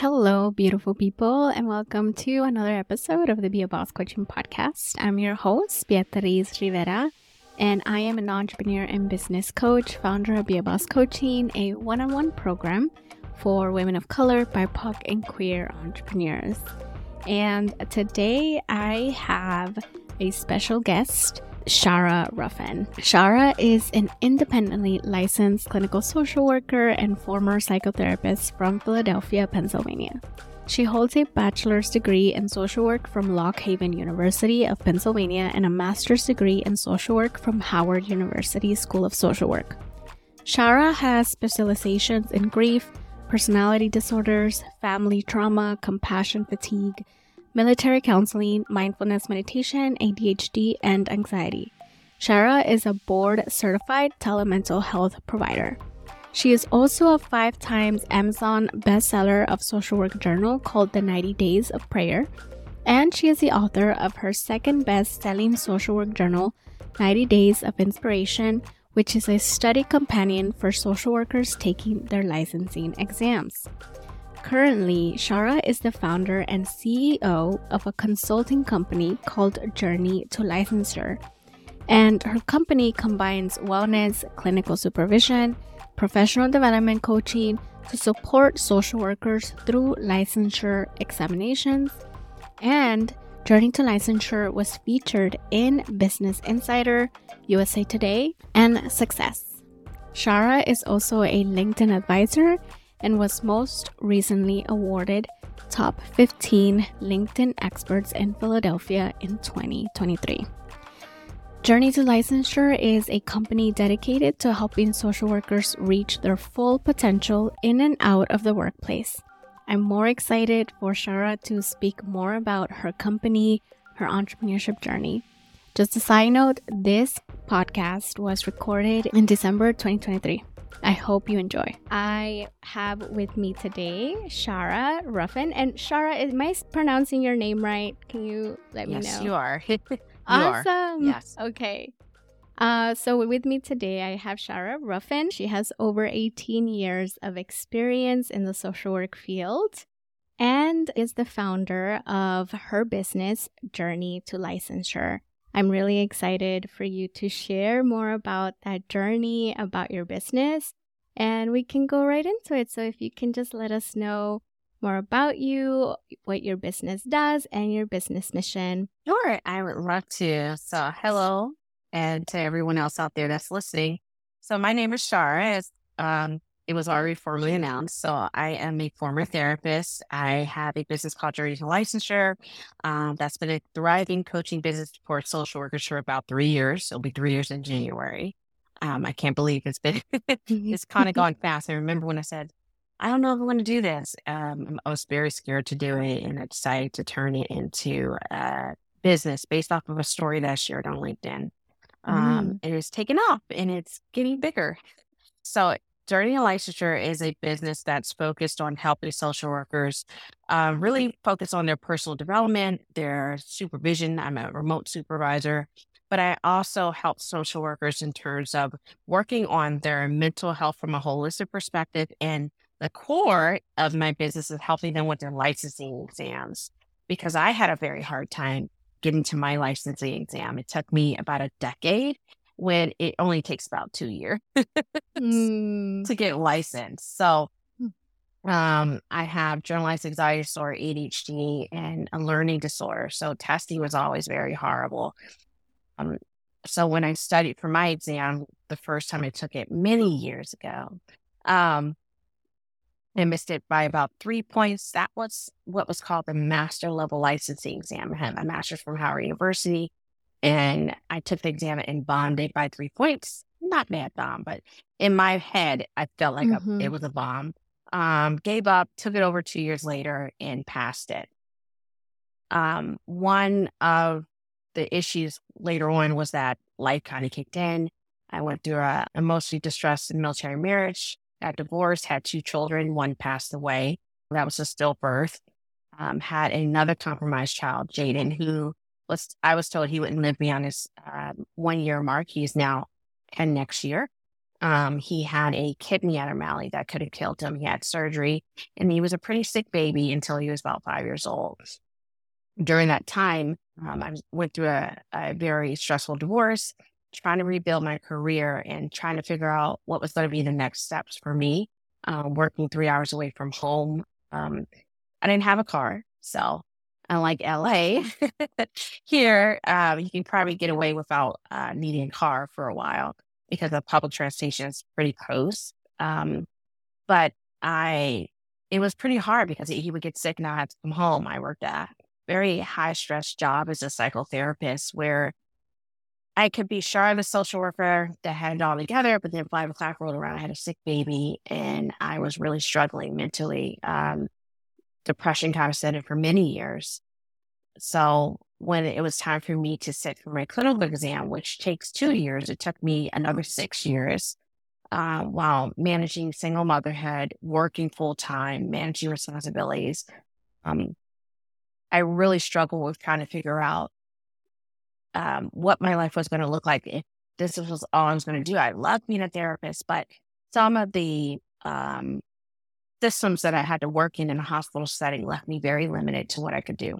Hello, beautiful people, and welcome to another episode of the Be a Boss Coaching Podcast. I'm your host, Beatriz Rivera, and I am an entrepreneur and business coach, founder of Be a Boss Coaching, a one on one program for women of color, BIPOC, and queer entrepreneurs. And today I have a special guest, Shara Ruffin. Shara is an independently licensed clinical social worker and former psychotherapist from Philadelphia, Pennsylvania. She holds a bachelor's degree in social work from Lock Haven University of Pennsylvania and a master's degree in social work from Howard University School of Social Work. Shara has specializations in grief, personality disorders, family trauma, compassion fatigue, military counseling, mindfulness meditation, ADHD, and anxiety. Shara is a board certified telemental health provider. She is also a five times Amazon bestseller of social work journal called The 90 Days of Prayer, and she is the author of her second best selling social work journal, 90 Days of Inspiration, which is a study companion for social workers taking their licensing exams. Currently, Shara is the founder and CEO of a consulting company called Journey to Licensure. And her company combines wellness, clinical supervision, professional development coaching to support social workers through licensure examinations. And Journey to Licensure was featured in Business Insider, USA Today, and Success. Shara is also a LinkedIn advisor and was most recently awarded Top 15 LinkedIn Experts in Philadelphia in 2023. Journey to Licensure is a company dedicated to helping social workers reach their full potential in and out of the workplace. I'm more excited for Shara to speak more about her company, her entrepreneurship journey. Just a side note, this podcast was recorded in December 2023. I hope you enjoy. I have with me today Shara Ruffin. And Shara, am I pronouncing your name right? Can you let yes, me know? Yes, you are. you awesome. Are. Yes. Okay. Uh, so with me today, I have Shara Ruffin. She has over 18 years of experience in the social work field and is the founder of her business, Journey to Licensure. I'm really excited for you to share more about that journey, about your business, and we can go right into it. So if you can just let us know more about you, what your business does, and your business mission. Sure, I would love to. So, hello, and to everyone else out there that's listening. So, my name is Shara, as um, it was already formally announced. So, I am a former therapist. I have a business called Journey to Licensure. Um, that's been a thriving coaching business for social workers for about three years. It'll be three years in January. Um, I can't believe it's been, it's kind of gone fast. I remember when I said, I don't know if I want to do this. Um, I was very scared to do it and I decided to turn it into a business based off of a story that I shared on LinkedIn. Um, mm. And it's taken off and it's getting bigger. So, Journey to Licensure is a business that's focused on helping social workers uh, really focus on their personal development, their supervision. I'm a remote supervisor but I also help social workers in terms of working on their mental health from a holistic perspective. And the core of my business is helping them with their licensing exams because I had a very hard time getting to my licensing exam. It took me about a decade when it only takes about two years mm. to get licensed. So hmm. um, I have generalized anxiety disorder, ADHD, and a learning disorder. So testing was always very horrible. Um, so when I studied for my exam, the first time I took it many years ago, um, I missed it by about three points. That was what was called the master level licensing exam. I had my master's from Howard University, and I took the exam and bombed it by three points. Not bad bomb, but in my head, I felt like mm-hmm. a, it was a bomb. Um, gave up, took it over two years later, and passed it. Um, one of the issues later on was that life kind of kicked in. I went through a emotionally distressed military marriage, got divorced, had two children. One passed away. That was a stillbirth. Um, had another compromised child, Jaden, who was, I was told he wouldn't live beyond his uh, one year mark. He's now 10 next year. Um, he had a kidney abnormality that could have killed him. He had surgery, and he was a pretty sick baby until he was about five years old. During that time, um, I went through a, a very stressful divorce, trying to rebuild my career and trying to figure out what was going to be the next steps for me. Um, working three hours away from home, um, I didn't have a car, so unlike LA, here um, you can probably get away without uh, needing a car for a while because the public transportation is pretty close. Um, but I, it was pretty hard because he would get sick and I had to come home. I worked a very high stress job as a psychotherapist where I could be sure I the social worker that had it all together, but then five o'clock rolled around, I had a sick baby and I was really struggling mentally. Um, depression kind of set in for many years. So when it was time for me to sit for my clinical exam, which takes two years, it took me another six years uh, while managing single motherhood, working full time, managing responsibilities. Um, I really struggled with trying to figure out um, what my life was going to look like if this was all I was going to do. I loved being a therapist, but some of the um, systems that I had to work in in a hospital setting left me very limited to what I could do.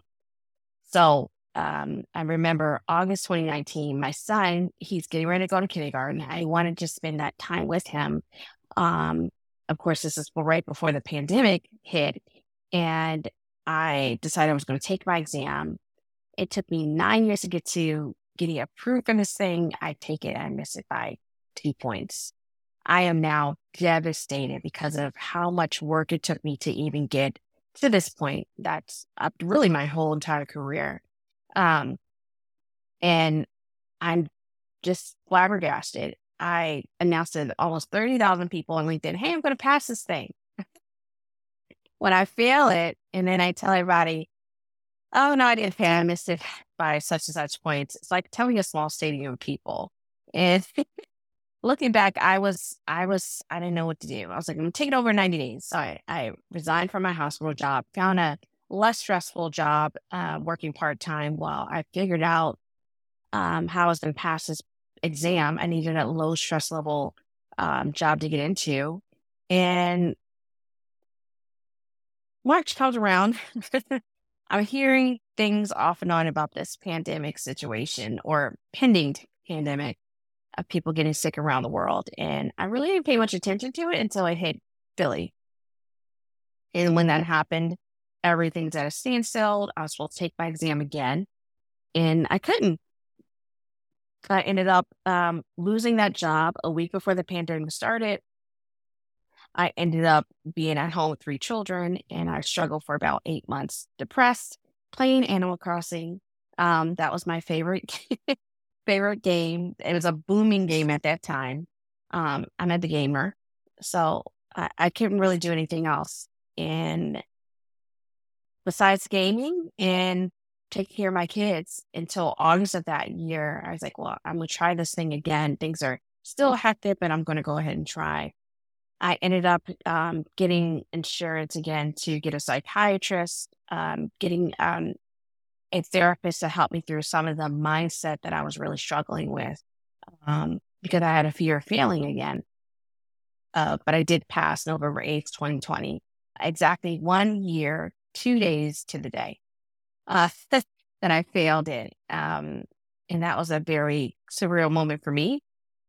So um, I remember August 2019, my son, he's getting ready to go to kindergarten. I wanted to spend that time with him. Um, of course, this is right before the pandemic hit. And I decided I was going to take my exam. It took me nine years to get to getting approved for this thing. I take it, I miss it by two points. I am now devastated because of how much work it took me to even get to this point. That's up really my whole entire career. Um, and I'm just flabbergasted. I announced to almost 30,000 people on LinkedIn, hey, I'm going to pass this thing. when I fail it, and then I tell everybody, oh, no, I didn't fail. I missed it by such and such points. It's like telling a small stadium of people. And looking back, I was, I was, I didn't know what to do. I was like, I'm it over 90 days. So I, I resigned from my hospital job, found a less stressful job, uh, working part time while I figured out um, how I was gonna pass this exam. I needed a low stress level um, job to get into. And March comes around. I'm hearing things off and on about this pandemic situation or pending pandemic of people getting sick around the world. And I really didn't pay much attention to it until I hit Philly. And when that happened, everything's at a standstill. I was supposed to take my exam again, and I couldn't. I ended up um, losing that job a week before the pandemic started. I ended up being at home with three children, and I struggled for about eight months, depressed, playing Animal Crossing. Um, that was my favorite favorite game. It was a booming game at that time. Um, I'm a gamer, so I, I couldn't really do anything else. And besides gaming and taking care of my kids until August of that year, I was like, well, I'm going to try this thing again. Things are still hectic, but I'm going to go ahead and try. I ended up um, getting insurance again to get a psychiatrist, um, getting um, a therapist to help me through some of the mindset that I was really struggling with um, because I had a fear of failing again. Uh, but I did pass November 8th, 2020, exactly one year, two days to the day uh, that I failed it. Um, and that was a very surreal moment for me.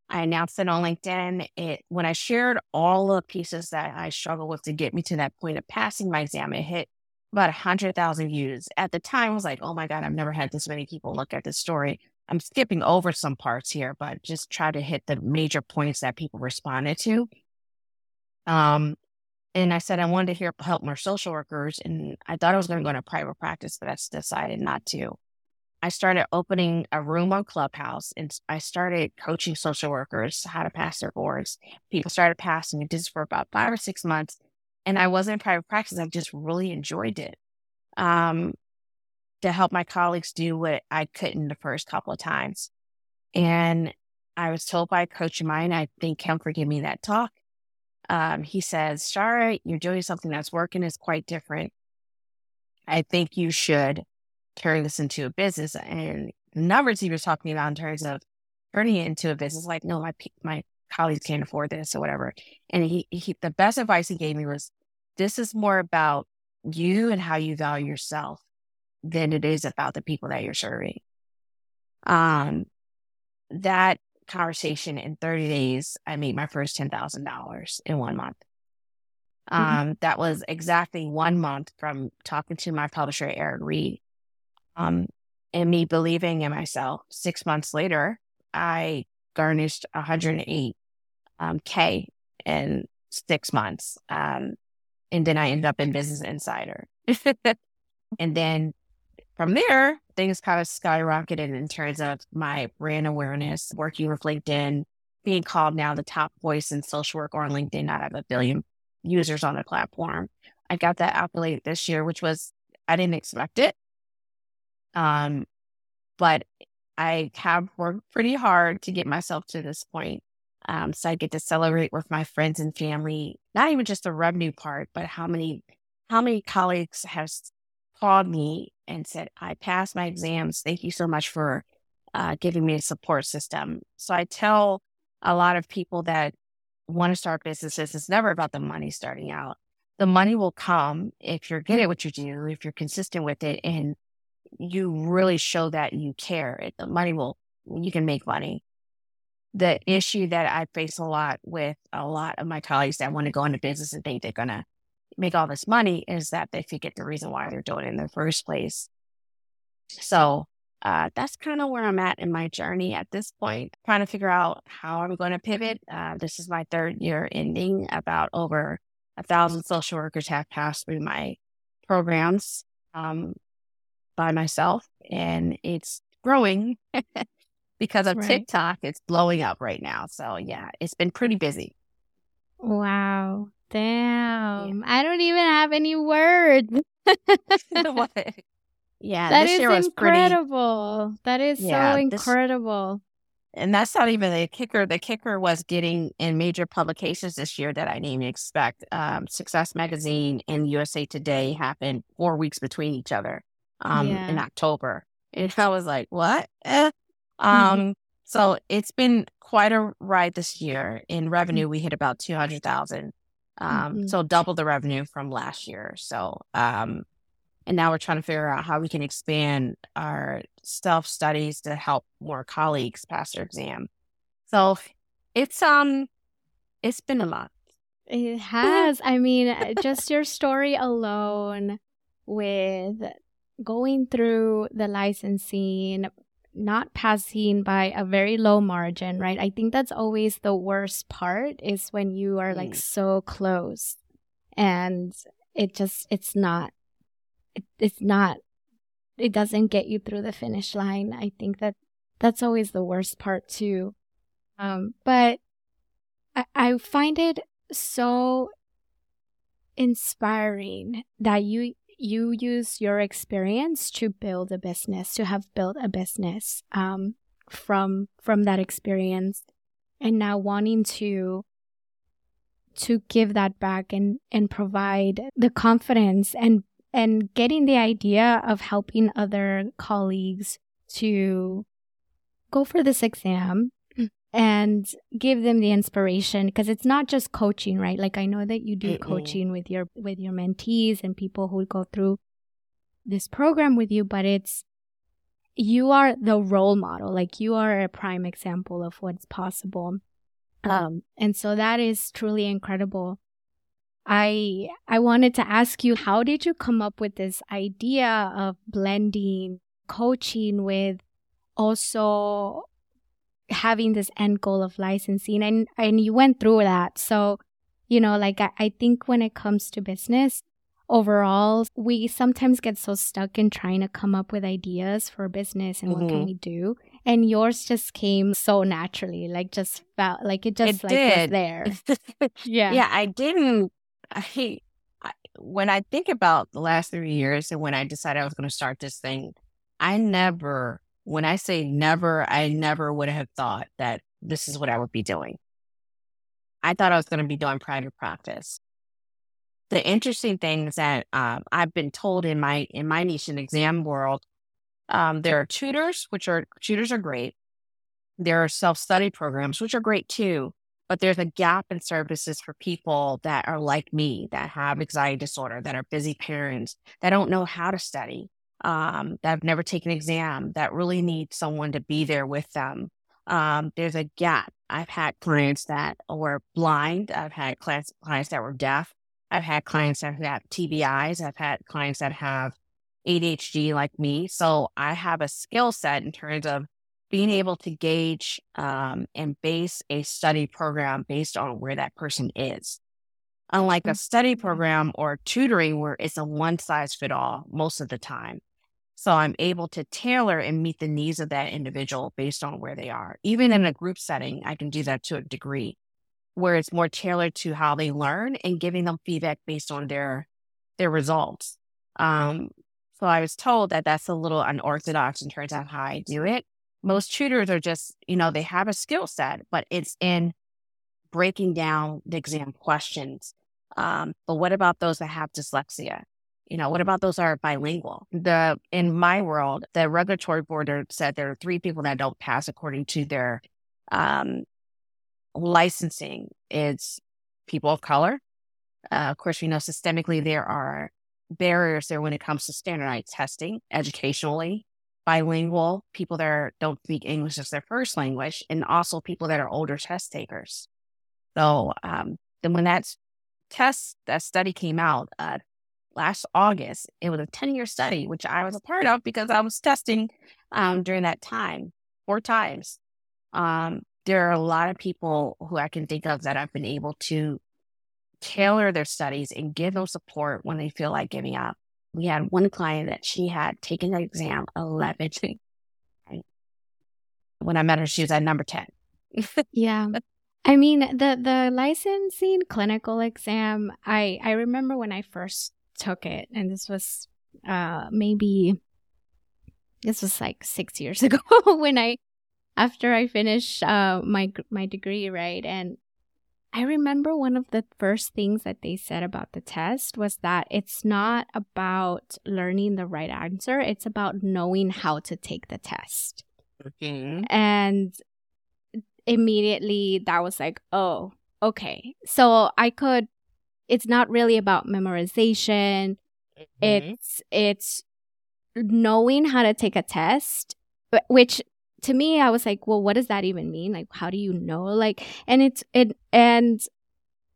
I announced it on LinkedIn. It when I shared all the pieces that I struggled with to get me to that point of passing my exam, it hit about a hundred thousand views. At the time, I was like, oh my God, I've never had this many people look at this story. I'm skipping over some parts here, but just try to hit the major points that people responded to. Um, and I said I wanted to hear, help more social workers, and I thought I was going to go into private practice, but I decided not to. I started opening a room on Clubhouse, and I started coaching social workers how to pass their boards. People started passing. It did for about five or six months, and I wasn't in private practice. I just really enjoyed it. Um, to help my colleagues do what I couldn't the first couple of times. And I was told by a coach of mine, I think him for giving me that talk. Um, he says, Shara, you're doing something that's working is quite different. I think you should turn this into a business. And the numbers he was talking about in terms of turning it into a business, like, no, my, my colleagues can't afford this or whatever. And he, he, the best advice he gave me was, this is more about you and how you value yourself than it is about the people that you're serving. Um, that conversation in 30 days, I made my first $10,000 in one month. Mm-hmm. Um, mm-hmm. that was exactly one month from talking to my publisher, Eric Reed, um, and me believing in myself. Six months later, I garnished 108 um, K in six months. Um, and then I ended up in Business Insider. and then from there, things kind of skyrocketed in terms of my brand awareness, working with LinkedIn, being called now the top voice in social work on LinkedIn. I have a billion users on the platform. I got that accolade this year, which was, I didn't expect it. Um, but I have worked pretty hard to get myself to this point. Um, so I get to celebrate with my friends and family, not even just the revenue part, but how many, how many colleagues have called me and said, I passed my exams. Thank you so much for uh, giving me a support system. So I tell a lot of people that want to start businesses, it's never about the money starting out. The money will come if you're good at what you do, if you're consistent with it, and you really show that you care. The money will, you can make money. The issue that I face a lot with a lot of my colleagues that want to go into business and think they're going to make all this money is that they forget the reason why they're doing it in the first place. So uh, that's kind of where I'm at in my journey at this point, trying to figure out how I'm going to pivot. Uh, this is my third year ending. About over a thousand social workers have passed through my programs um, by myself, and it's growing because of right. TikTok. It's blowing up right now. So, yeah, it's been pretty busy. Wow. Damn. Yeah. I don't even have any words. yeah, that is incredible. Pretty, that is yeah, so incredible. This, and that's not even the kicker. The kicker was getting in major publications this year that I didn't even expect. Um, Success Magazine and USA Today happened four weeks between each other um, yeah. in October. And I was like, what? Eh. Mm-hmm. Um, mm-hmm. So it's been quite a ride this year. In revenue, we hit about 200,000. Um, mm-hmm. So double the revenue from last year. So, um, and now we're trying to figure out how we can expand our self studies to help more colleagues pass their exam. So it's, um, it's been a lot. It has. I mean, uh, just your story alone with going through the licensing, not passing by a very low margin, right? I think that's always the worst part is when you are like mm. so close and it just, it's not, it, it's not, it doesn't get you through the finish line. I think that that's always the worst part too. Um, but I, I find it so inspiring that you you use your experience to build a business, to have built a business um, from from that experience, and now wanting to to give that back and and provide the confidence and and getting the idea of helping other colleagues to go for this exam and give them the inspiration because it's not just coaching right? Like i know that you do Mm-mm. coaching with your with your mentees and people who go through this program with you but it's you are the role model. Like you are a prime example of what's possible. Um and so that is truly incredible. I i wanted to ask you how did you come up with this idea of blending coaching with also having this end goal of licensing and and you went through that so you know like I, I think when it comes to business overall we sometimes get so stuck in trying to come up with ideas for business and mm-hmm. what can mm-hmm. we do and yours just came so naturally like just felt like it just it like did. was there yeah yeah i didn't I, I when i think about the last three years and when i decided i was going to start this thing i never when I say never, I never would have thought that this is what I would be doing. I thought I was going to be doing private practice. The interesting thing is that um, I've been told in my in my niche and exam world, um, there are tutors, which are tutors are great. There are self study programs, which are great too. but there's a gap in services for people that are like me, that have anxiety disorder, that are busy parents, that don't know how to study, um, that have never taken an exam, that really need someone to be there with them. Um, there's a gap. I've had clients that were blind. I've had clients, clients that were deaf. I've had clients that have TBIs. I've had clients that have ADHD like me. So I have a skill set in terms of being able to gauge um, and base a study program based on where that person is. Unlike a study mm-hmm. program or tutoring where it's a one size fit all most of the time. So I'm able to tailor and meet the needs of that individual based on where they are. Even in a group setting, I can do that to a degree where it's more tailored to how they learn and giving them feedback based on their their results. Um, so I was told that that's a little unorthodox in terms of how I do it most tutors are just, you know, they have a skill set, but it's in breaking down the exam questions. Um, but what about those that have dyslexia? You know, what about those are bilingual? The in my world, the regulatory board said there are three people that don't pass according to their um, licensing. It's people of color. Uh, of course, we know systemically there are barriers there when it comes to standardized testing educationally bilingual, people that are, don't speak English as their first language, and also people that are older test takers. So um, then when that test, that study came out uh, last August, it was a 10 year study, which I was a part of because I was testing um, during that time four times. Um, there are a lot of people who I can think of that I've been able to tailor their studies and give them support when they feel like giving up we had one client that she had taken the exam 11. When I met her, she was at number 10. yeah. I mean, the, the licensing clinical exam, I, I remember when I first took it, and this was uh, maybe, this was like six years ago when I, after I finished uh, my, my degree, right? And I remember one of the first things that they said about the test was that it's not about learning the right answer, it's about knowing how to take the test. Okay. And immediately that was like, oh, okay. So I could it's not really about memorization. Mm-hmm. It's it's knowing how to take a test, which to me i was like well what does that even mean like how do you know like and it's it and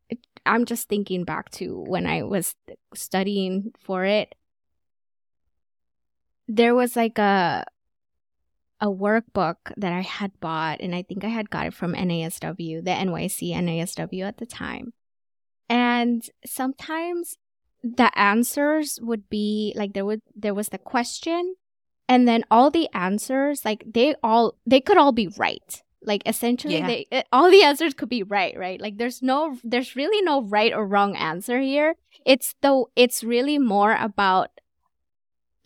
it, i'm just thinking back to when i was studying for it there was like a a workbook that i had bought and i think i had got it from nasw the nyc nasw at the time and sometimes the answers would be like there would there was the question and then all the answers like they all they could all be right like essentially yeah. they it, all the answers could be right right like there's no there's really no right or wrong answer here it's though it's really more about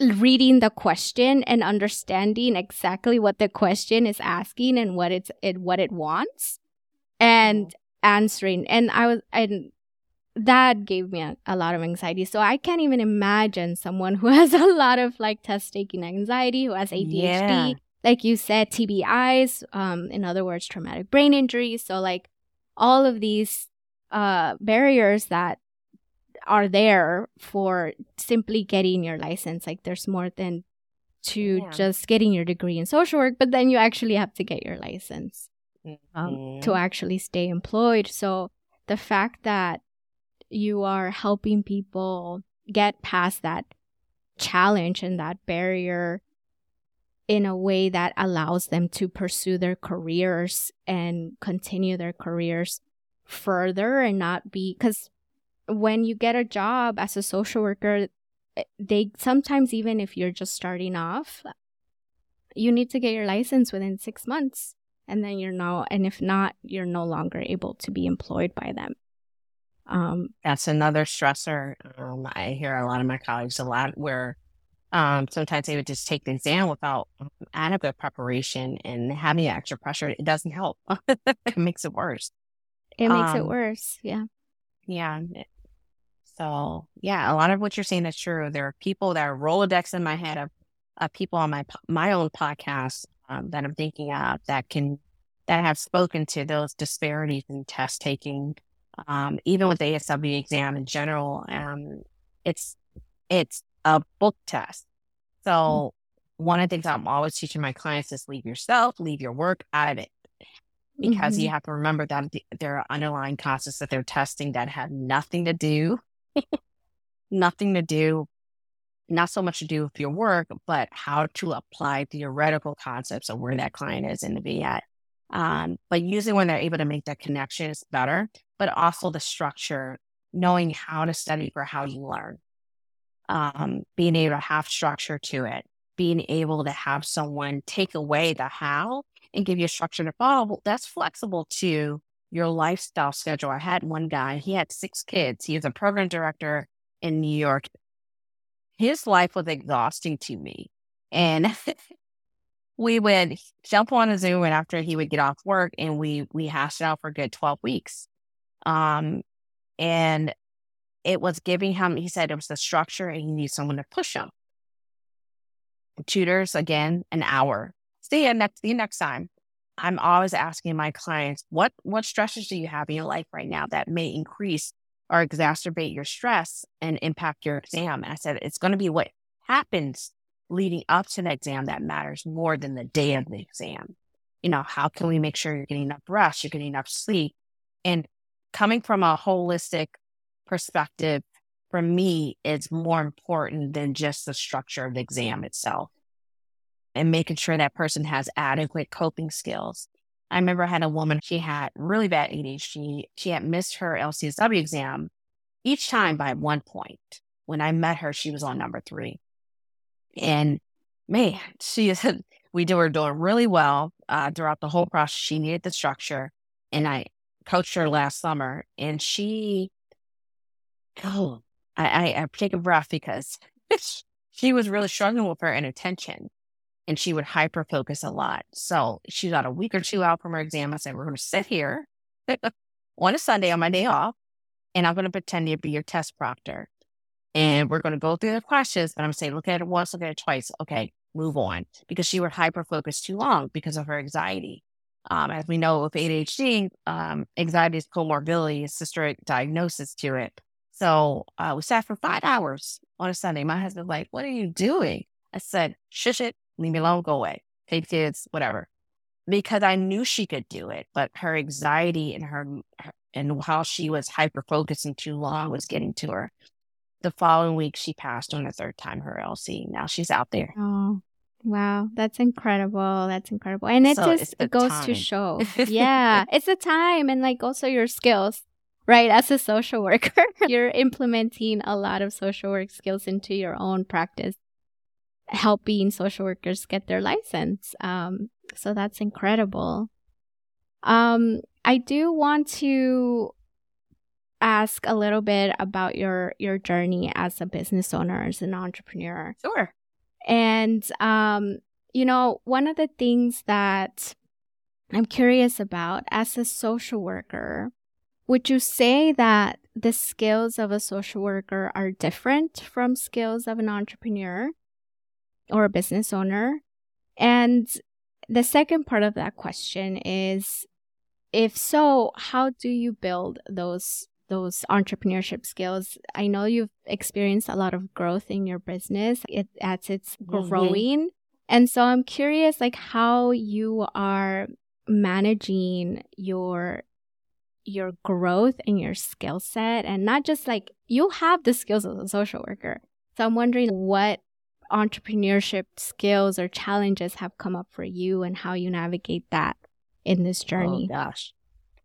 reading the question and understanding exactly what the question is asking and what it's it what it wants and mm-hmm. answering and i was and that gave me a, a, lot of anxiety. So I can't even imagine someone who has a lot of like test taking anxiety, who has ADHD, yeah. like you said, TBIs, um, in other words, traumatic brain injury. So like all of these uh, barriers that are there for simply getting your license. Like there's more than to yeah. just getting your degree in social work, but then you actually have to get your license um, mm-hmm. to actually stay employed. So the fact that you are helping people get past that challenge and that barrier in a way that allows them to pursue their careers and continue their careers further and not be because when you get a job as a social worker eh, they sometimes even if you're just starting off you need to get your license within 6 months and then you're no and if not you're no longer able to be employed by them um, That's another stressor. Um, I hear a lot of my colleagues a lot where um, sometimes they would just take the exam without adequate preparation and having extra pressure. It doesn't help. it makes it worse. It makes it um, worse. Yeah. Yeah. So yeah, a lot of what you're saying is true. There are people that are Rolodex in my head of, of people on my my own podcast um, that I'm thinking of that can that have spoken to those disparities in test taking, um, even with the ASW exam in general. Um, it's it's a book test. So mm-hmm. one of the things I'm always teaching my clients is leave yourself, leave your work out of it. Because mm-hmm. you have to remember that there are underlying concepts that they're testing that have nothing to do, nothing to do, not so much to do with your work, but how to apply theoretical concepts of where that client is in the VIET. Um, but usually when they're able to make that connection is better, but also the structure, knowing how to study for how you learn um, being able to have structure to it, being able to have someone take away the how and give you a structure to follow. That's flexible to your lifestyle schedule. I had one guy, he had six kids. He was a program director in New York. His life was exhausting to me. And we would jump on a Zoom and after he would get off work and we we hashed it out for good 12 weeks. Um and it was giving him, he said it was the structure and he needs someone to push him. tutors, again, an hour. See you next, see you next time. I'm always asking my clients, what, what stresses do you have in your life right now that may increase or exacerbate your stress and impact your exam? And I said, it's going to be what happens leading up to the exam that matters more than the day of the exam. You know, how can we make sure you're getting enough rest, you're getting enough sleep? And coming from a holistic perspective for me it's more important than just the structure of the exam itself and making sure that person has adequate coping skills. I remember I had a woman, she had really bad ADHD. She had missed her LCSW exam each time by one point. When I met her, she was on number three. And man, she is, we were doing really well uh, throughout the whole process. She needed the structure. And I coached her last summer and she oh, I, I, I take a breath because she was really struggling with her inattention and she would hyper focus a lot. So she got a week or two out from her exam. I said, We're going to sit here on a Sunday on my day off, and I'm going to pretend to be your test proctor. And we're going to go through the questions, but I'm saying, look at it once, look at it twice. Okay, move on. Because she would hyper focus too long because of her anxiety. Um, as we know with ADHD, um, anxiety is comorbidity, it's a diagnosis to it. So uh, we sat for five hours on a Sunday. My husband's like, What are you doing? I said, Shush it, leave me alone, go away. Take kids, whatever. Because I knew she could do it, but her anxiety and her, her and how she was hyper focusing too long was getting to her. The following week, she passed on the third time her LC. Now she's out there. Oh, wow. That's incredible. That's incredible. And it so just it goes time. to show. yeah. it's the time and like also your skills right? As a social worker, you're implementing a lot of social work skills into your own practice, helping social workers get their license. Um, so that's incredible. Um, I do want to ask a little bit about your your journey as a business owner, as an entrepreneur. Sure. And um, you know, one of the things that I'm curious about as a social worker, would you say that the skills of a social worker are different from skills of an entrepreneur or a business owner? And the second part of that question is if so, how do you build those those entrepreneurship skills? I know you've experienced a lot of growth in your business it, as it's growing. Mm-hmm. And so I'm curious like how you are managing your your growth and your skill set and not just like you have the skills as a social worker. So I'm wondering what entrepreneurship skills or challenges have come up for you and how you navigate that in this oh, journey. Oh gosh.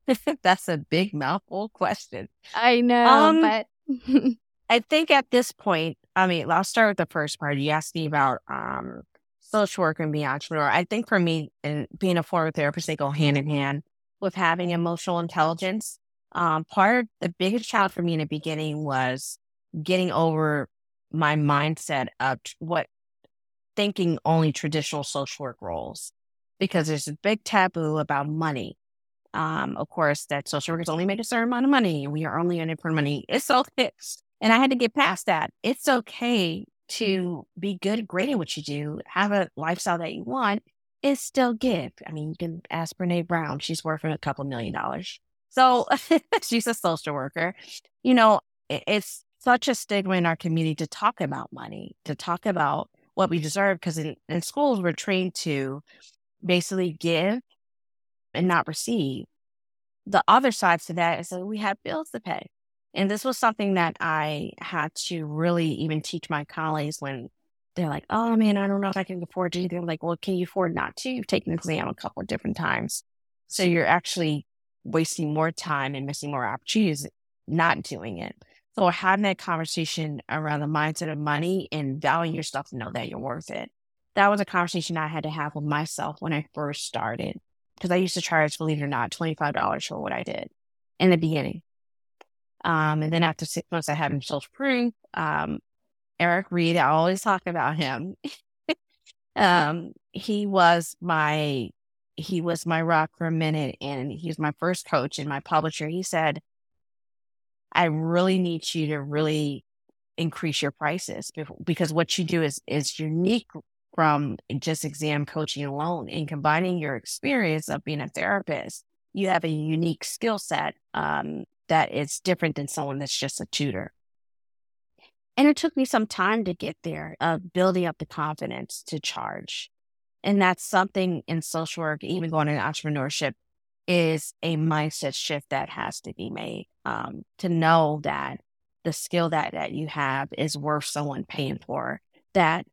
That's a big mouthful question. I know, um, but I think at this point, I mean, I'll start with the first part. You asked me about um, social work and being entrepreneur. I think for me, and being a former therapist, they go hand in hand with having emotional intelligence. Um, part of the biggest challenge for me in the beginning was getting over my mindset of what thinking only traditional social work roles because there's a big taboo about money. Um, of course, that social workers only make a certain amount of money. We are only in it for money. It's okay. And I had to get past that. It's okay to be good, great at what you do, have a lifestyle that you want, is still give. I mean, you can ask Brene Brown. She's worth a couple million dollars. So she's a social worker. You know, it's such a stigma in our community to talk about money, to talk about what we deserve. Because in, in schools, we're trained to basically give and not receive. The other side to that is that we have bills to pay. And this was something that I had to really even teach my colleagues when they're like, oh man, I don't know if I can afford to do. They're like, well, can you afford not to? You've taken the exam a couple of different times. So you're actually wasting more time and missing more opportunities not doing it. So having that conversation around the mindset of money and valuing your stuff to know that you're worth it. That was a conversation I had to have with myself when I first started. Because I used to charge, believe it or not, $25 for what I did in the beginning. Um, and then after six months, I had him social proof. Um, Eric Reed, I always talk about him. um, he was my he was my rock for a minute, and he was my first coach and my publisher. He said, "I really need you to really increase your prices because what you do is is unique from just exam coaching alone. And combining your experience of being a therapist, you have a unique skill set um, that is different than someone that's just a tutor." And it took me some time to get there of building up the confidence to charge. And that's something in social work, even going into entrepreneurship, is a mindset shift that has to be made um, to know that the skill that, that you have is worth someone paying for, that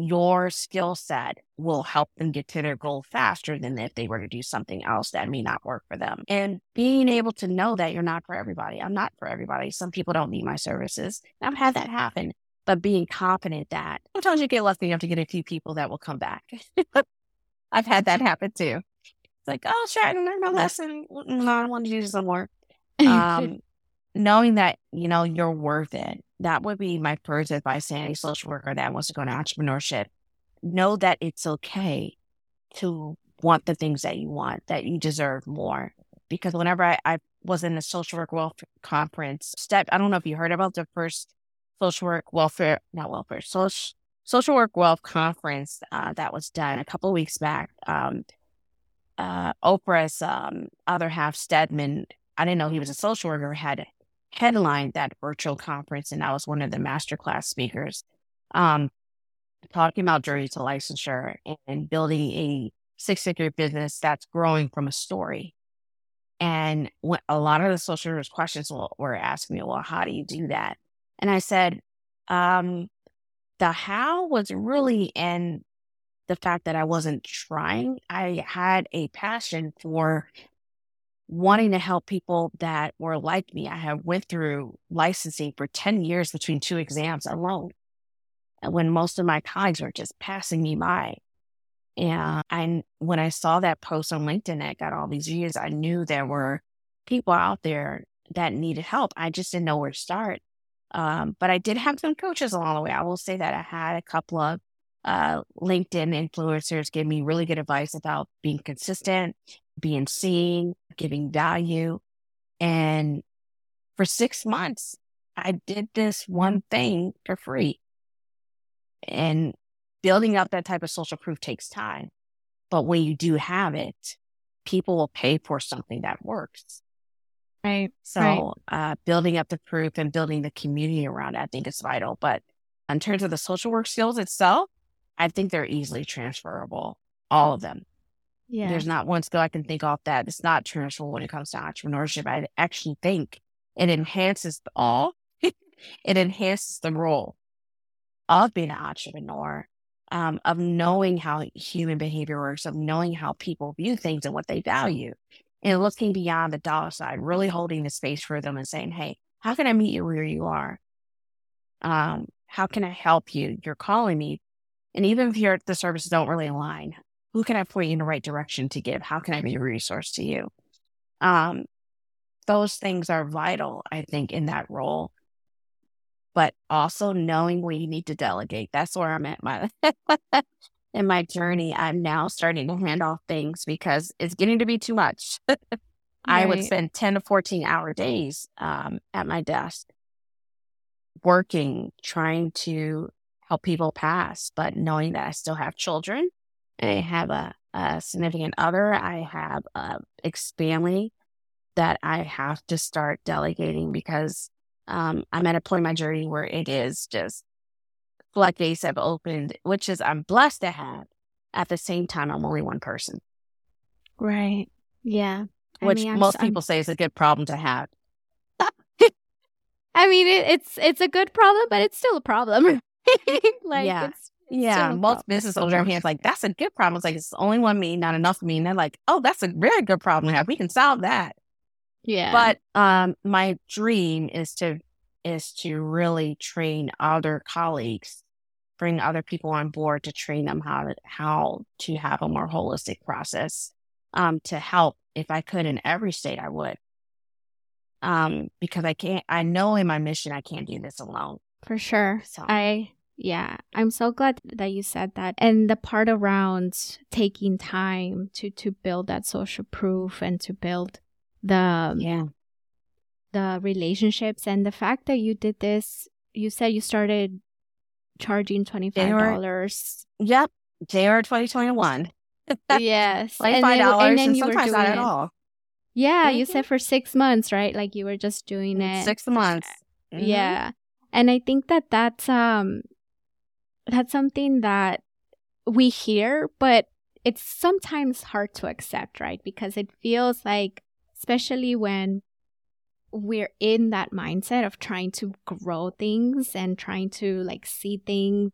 your skill set will help them get to their goal faster than if they were to do something else that may not work for them. And being able to know that you're not for everybody. I'm not for everybody. Some people don't need my services. I've had that happen. But being confident that sometimes you get lucky enough to get a few people that will come back. I've had that happen too. It's like, oh, sure, I learned my lesson. No, I want to do some more. Um, knowing that, you know, you're worth it that would be my first advice to any social worker that wants to go into entrepreneurship. Know that it's okay to want the things that you want, that you deserve more. Because whenever I, I was in the social work wealth conference, step, I don't know if you heard about the first social work welfare, not welfare, social, social work wealth conference uh, that was done a couple weeks back. Um, uh, Oprah's um, other half, Stedman, I didn't know he was a social worker, had headlined that virtual conference, and I was one of the masterclass speakers, um, talking about journey to licensure and building a six figure business that's growing from a story. And when, a lot of the social questions were asking me, well, how do you do that? And I said, um, the how was really in the fact that I wasn't trying. I had a passion for wanting to help people that were like me. I have went through licensing for 10 years between two exams alone. And when most of my colleagues were just passing me by. And I, when I saw that post on LinkedIn that got all these views, I knew there were people out there that needed help. I just didn't know where to start. Um, but I did have some coaches along the way. I will say that I had a couple of uh, LinkedIn influencers give me really good advice about being consistent, being seen, giving value. And for six months, I did this one thing for free. And building up that type of social proof takes time. But when you do have it, people will pay for something that works. Right. So right. Uh, building up the proof and building the community around it, I think is vital. But in terms of the social work skills itself, I think they're easily transferable, all of them. Yeah. There's not one skill I can think off that it's not transferable when it comes to entrepreneurship. I actually think it enhances the all. it enhances the role of being an entrepreneur, um, of knowing how human behavior works, of knowing how people view things and what they value, and looking beyond the dollar side, really holding the space for them and saying, "Hey, how can I meet you where you are? Um, how can I help you? You're calling me, and even if your the services don't really align, who can I point you in the right direction to give? How can I be a resource to you? Um, those things are vital, I think, in that role. But also knowing when you need to delegate. That's where I'm at my in my journey. I'm now starting to hand off things because it's getting to be too much. right. I would spend 10 to 14 hour days um, at my desk working, trying to help people pass, but knowing that I still have children I have a a significant other. I have a ex family that I have to start delegating because um, I'm at a point in my journey where it is just floodgates have opened, which is I'm blessed to have. At the same time, I'm only one person. Right. Yeah. Which I mean, most people I'm... say is a good problem to have. I mean, it, it's it's a good problem, but it's still a problem. like, yeah. It's yeah, most business owners are here. like, that's a good problem. It's like, it's only one me, not enough me. And they're like, oh, that's a very good problem to have. We can solve that. Yeah. But um, my dream is to is to really train other colleagues, bring other people on board to train them how to how to have a more holistic process um, to help. If I could in every state, I would. Um, because I can't. I know in my mission, I can't do this alone. For sure. So I yeah, I'm so glad that you said that. And the part around taking time to to build that social proof and to build the yeah. the relationships and the fact that you did this you said you started charging $25 yep January 2021 yes $25 and, then, and, then and sometimes not at all. Yeah mm-hmm. you said for six months right? Like you were just doing it. six months. Mm-hmm. yeah and i think that that's um that's something that we hear but it's sometimes hard to accept right because it feels like especially when we're in that mindset of trying to grow things and trying to like see things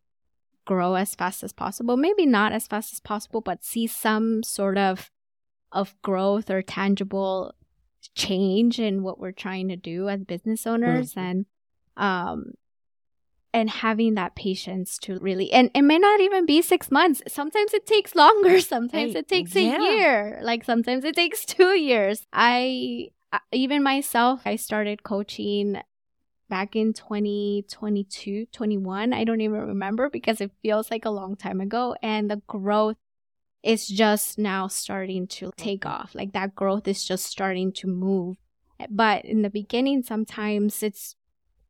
grow as fast as possible maybe not as fast as possible but see some sort of of growth or tangible change in what we're trying to do as business owners mm-hmm. and um and having that patience to really and it may not even be six months. Sometimes it takes longer. Sometimes it takes yeah. a year. Like sometimes it takes two years. I uh, even myself i started coaching back in 2022 21 i don't even remember because it feels like a long time ago. And the growth is just now starting to take off. Like that growth is just starting to move. But in the beginning sometimes it's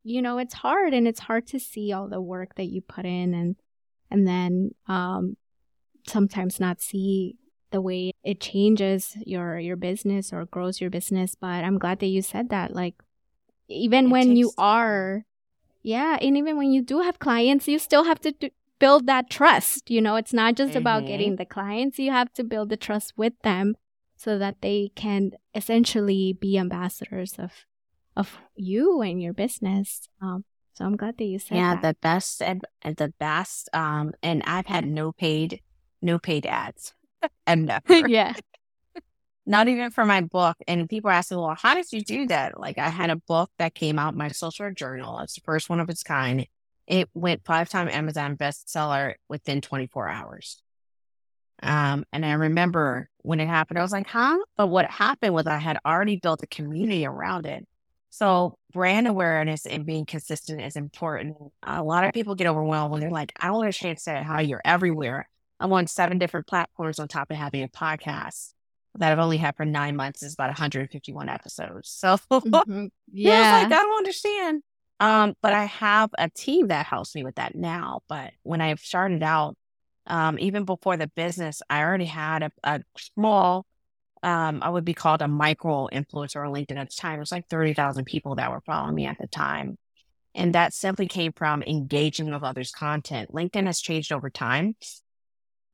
you know it's hard and it's hard to see all the work that you put in and and then um sometimes not see the way it changes your your business or grows your business but i'm glad that you said that like even it when takes- you are yeah and even when you do have clients you still have to do, build that trust you know it's not just mm-hmm. about getting the clients you have to build the trust with them so that they can essentially be ambassadors of of you and your business. Um, so I'm glad that you said yeah, that. the best and the best. Um, and I've had no paid, no paid ads, and never. yeah. Not even for my book. And people are asking, well, how did you do that? Like I had a book that came out, my social journal. It's the first one of its kind. It went five time Amazon bestseller within 24 hours. Um, and I remember when it happened, I was like, huh? But what happened was I had already built a community around it. So brand awareness and being consistent is important. A lot of people get overwhelmed when they're like, I don't understand how you're everywhere. I'm on seven different platforms on top of having a podcast that I've only had for nine months is about 151 episodes. So mm-hmm. yeah, like, I don't understand. Um, but I have a team that helps me with that now. But when I started out, um, even before the business, I already had a, a small um, I would be called a micro influencer on LinkedIn at the time. It was like 30,000 people that were following me at the time. And that simply came from engaging with others' content. LinkedIn has changed over time,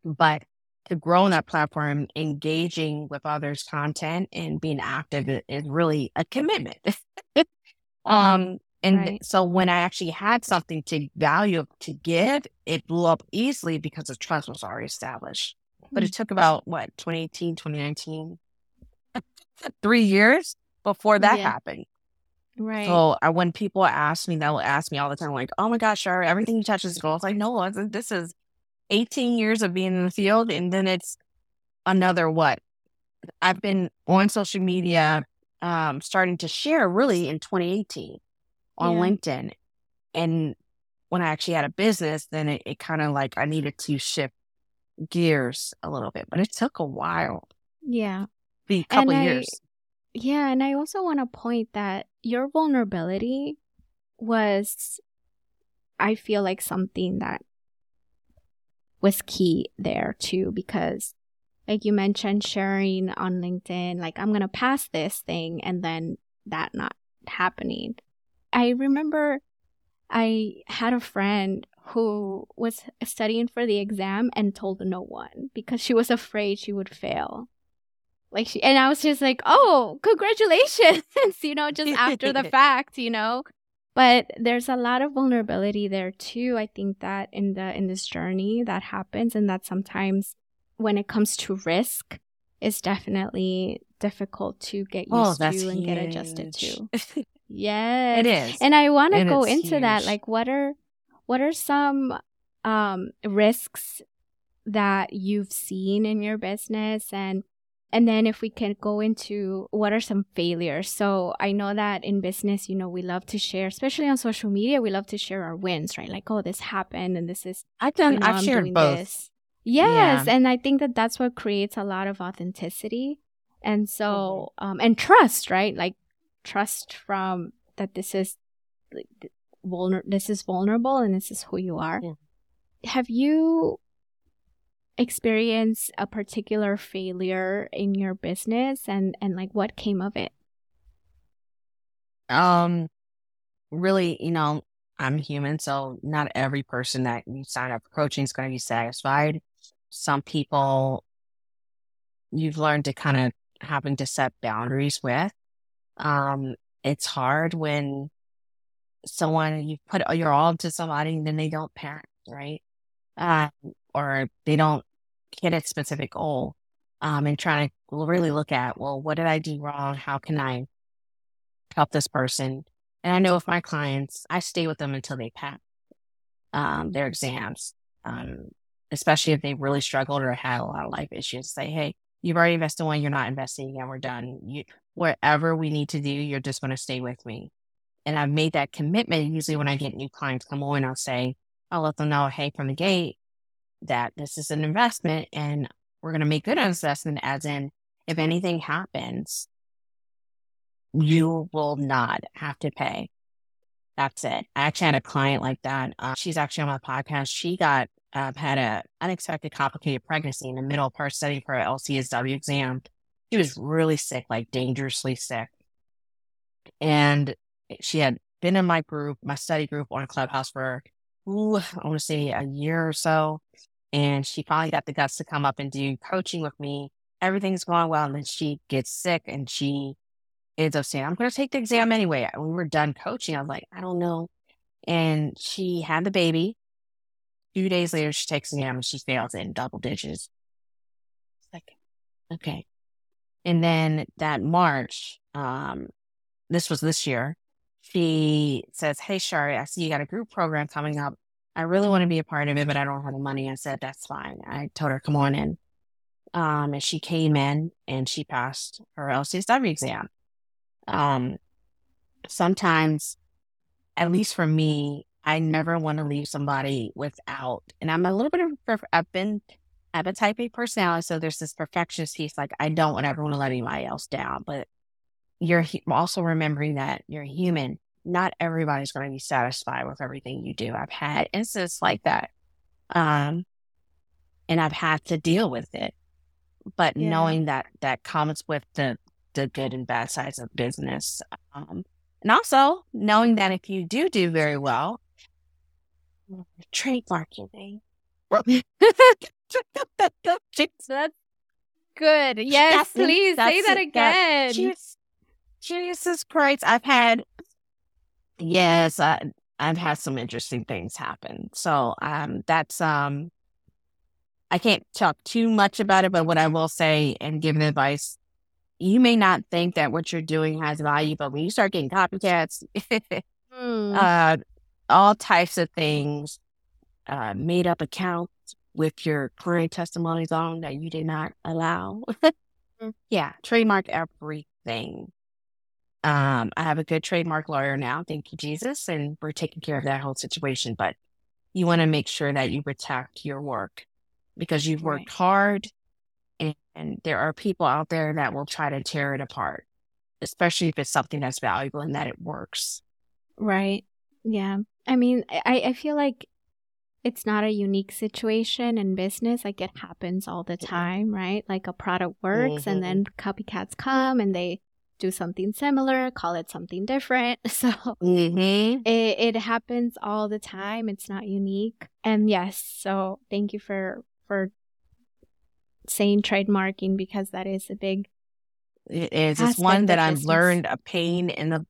but to grow on that platform, engaging with others' content and being active is really a commitment. um, and right. so when I actually had something to value to give, it blew up easily because the trust was already established. But it mm. took about what 2018, 2019, three years before that yeah. happened. Right. So I, when people ask me, they'll ask me all the time, like, "Oh my gosh, Shar, everything you touch is gold." It's like, no, this is 18 years of being in the field, and then it's another what? I've been on social media, um, starting to share really in 2018 on yeah. LinkedIn, and when I actually had a business, then it, it kind of like I needed to shift gears a little bit, but it took a while. Yeah. A couple years. Yeah. And I also want to point that your vulnerability was, I feel like something that was key there too, because like you mentioned sharing on LinkedIn, like I'm going to pass this thing and then that not happening. I remember I had a friend who was studying for the exam and told no one because she was afraid she would fail. Like she, and I was just like, oh, congratulations, you know, just after the fact, you know. But there's a lot of vulnerability there too. I think that in the in this journey that happens, and that sometimes when it comes to risk, is definitely difficult to get Oh, used that's to and get adjusted to. Yes. It is. And I want to go into that. Like, what are what are some um, risks that you've seen in your business, and and then if we can go into what are some failures. So I know that in business, you know, we love to share, especially on social media, we love to share our wins, right? Like, oh, this happened, and this is I've done. you know, I've I'm shared both. this. Yes, Yeah. and I think that that's what creates a lot of authenticity, and so Mm-hmm. um, and trust, right? Like trust from that this is vulner- this is vulnerable and this is who you are. Yeah. Have you experienced a particular failure in your business, and and like what came of it? Um, really, you know, I'm human, so not every person that you sign up for coaching is going to be satisfied. Some people you've learned to kind of having to set boundaries with. Um, it's hard when someone you put your all to somebody and then they don't parent, right? Uh, or they don't hit a specific goal. Um, and trying to really look at, well, what did I do wrong? How can I help this person? And I know with my clients, I stay with them until they pass um, their exams, um, especially if they really struggled or had a lot of life issues. Say, hey, you've already invested one, you're not investing again, we're done. You, whatever we need to do, you're just going to stay with me. And I've made that commitment. Usually, when I get new clients come on, I'll say, I'll let them know, hey, from the gate, that this is an investment and we're going to make good investment, as in, if anything happens, you will not have to pay. That's it. I actually had a client like that. Uh, she's actually on my podcast. She got uh, had a unexpected complicated pregnancy in the middle of her studying for her LCSW exam. She was really sick, like dangerously sick, and she had been in my group, my study group on Clubhouse for ooh, I want to say a year or so, and she finally got the guts to come up and do coaching with me. Everything's going well, and then she gets sick, and she ends up saying, I'm going to take the exam anyway. When we were done coaching, I was like, I don't know. And she had the baby. Two days later, she takes the exam and she fails in double digits. It's like, okay. And then that March, um, this was this year, she says, Hey, Shari, I see you got a group program coming up. I really want to be a part of it, but I don't have the money. I said, That's fine. I told her, Come on in. Um, and she came in and she passed her LCSW exam. Um, sometimes, at least for me, I never want to leave somebody without, and I'm a little bit of, I've been, I have a type A personality. So there's this perfectionist piece. Like I don't want ever want to let anybody else down, but you're also remembering that you're human. Not everybody's going to be satisfied with everything you do. I've had instances like that. Um, and I've had to deal with it. But Yeah. knowing that that comes with the the good and bad sides of business. Um, and also knowing that if you do do very well, trademark your name. That's good. Yes, That's please say That's that it. That- again. Jesus, Christ. I've had, yes, I, I've had some interesting things happen. So um, that's, um, I can't talk too much about it, but what I will say and give an advice, you may not think that what you're doing has value, but when you start getting copycats, Hmm. uh, all types of things, uh, made up accounts with your client testimonies on that you did not allow. Mm. yeah, trademark everything. Um, I have a good trademark lawyer now, thank you, Jesus, and we're taking care of that whole situation. But you want to make sure that you protect your work because you've worked hard, and, and there are people out there that will try to tear it apart, especially if it's something that's valuable and that it works. Right. Yeah. I mean, I, I feel like it's not a unique situation in business. Like it happens all the time, right? Like a product works mm-hmm. and then copycats come and they do something similar, call it something different. So mm-hmm. it, it happens all the time. It's not unique. And yes, so thank you for for saying trademarking because that is a big it is. It's one that I've learned a pain in the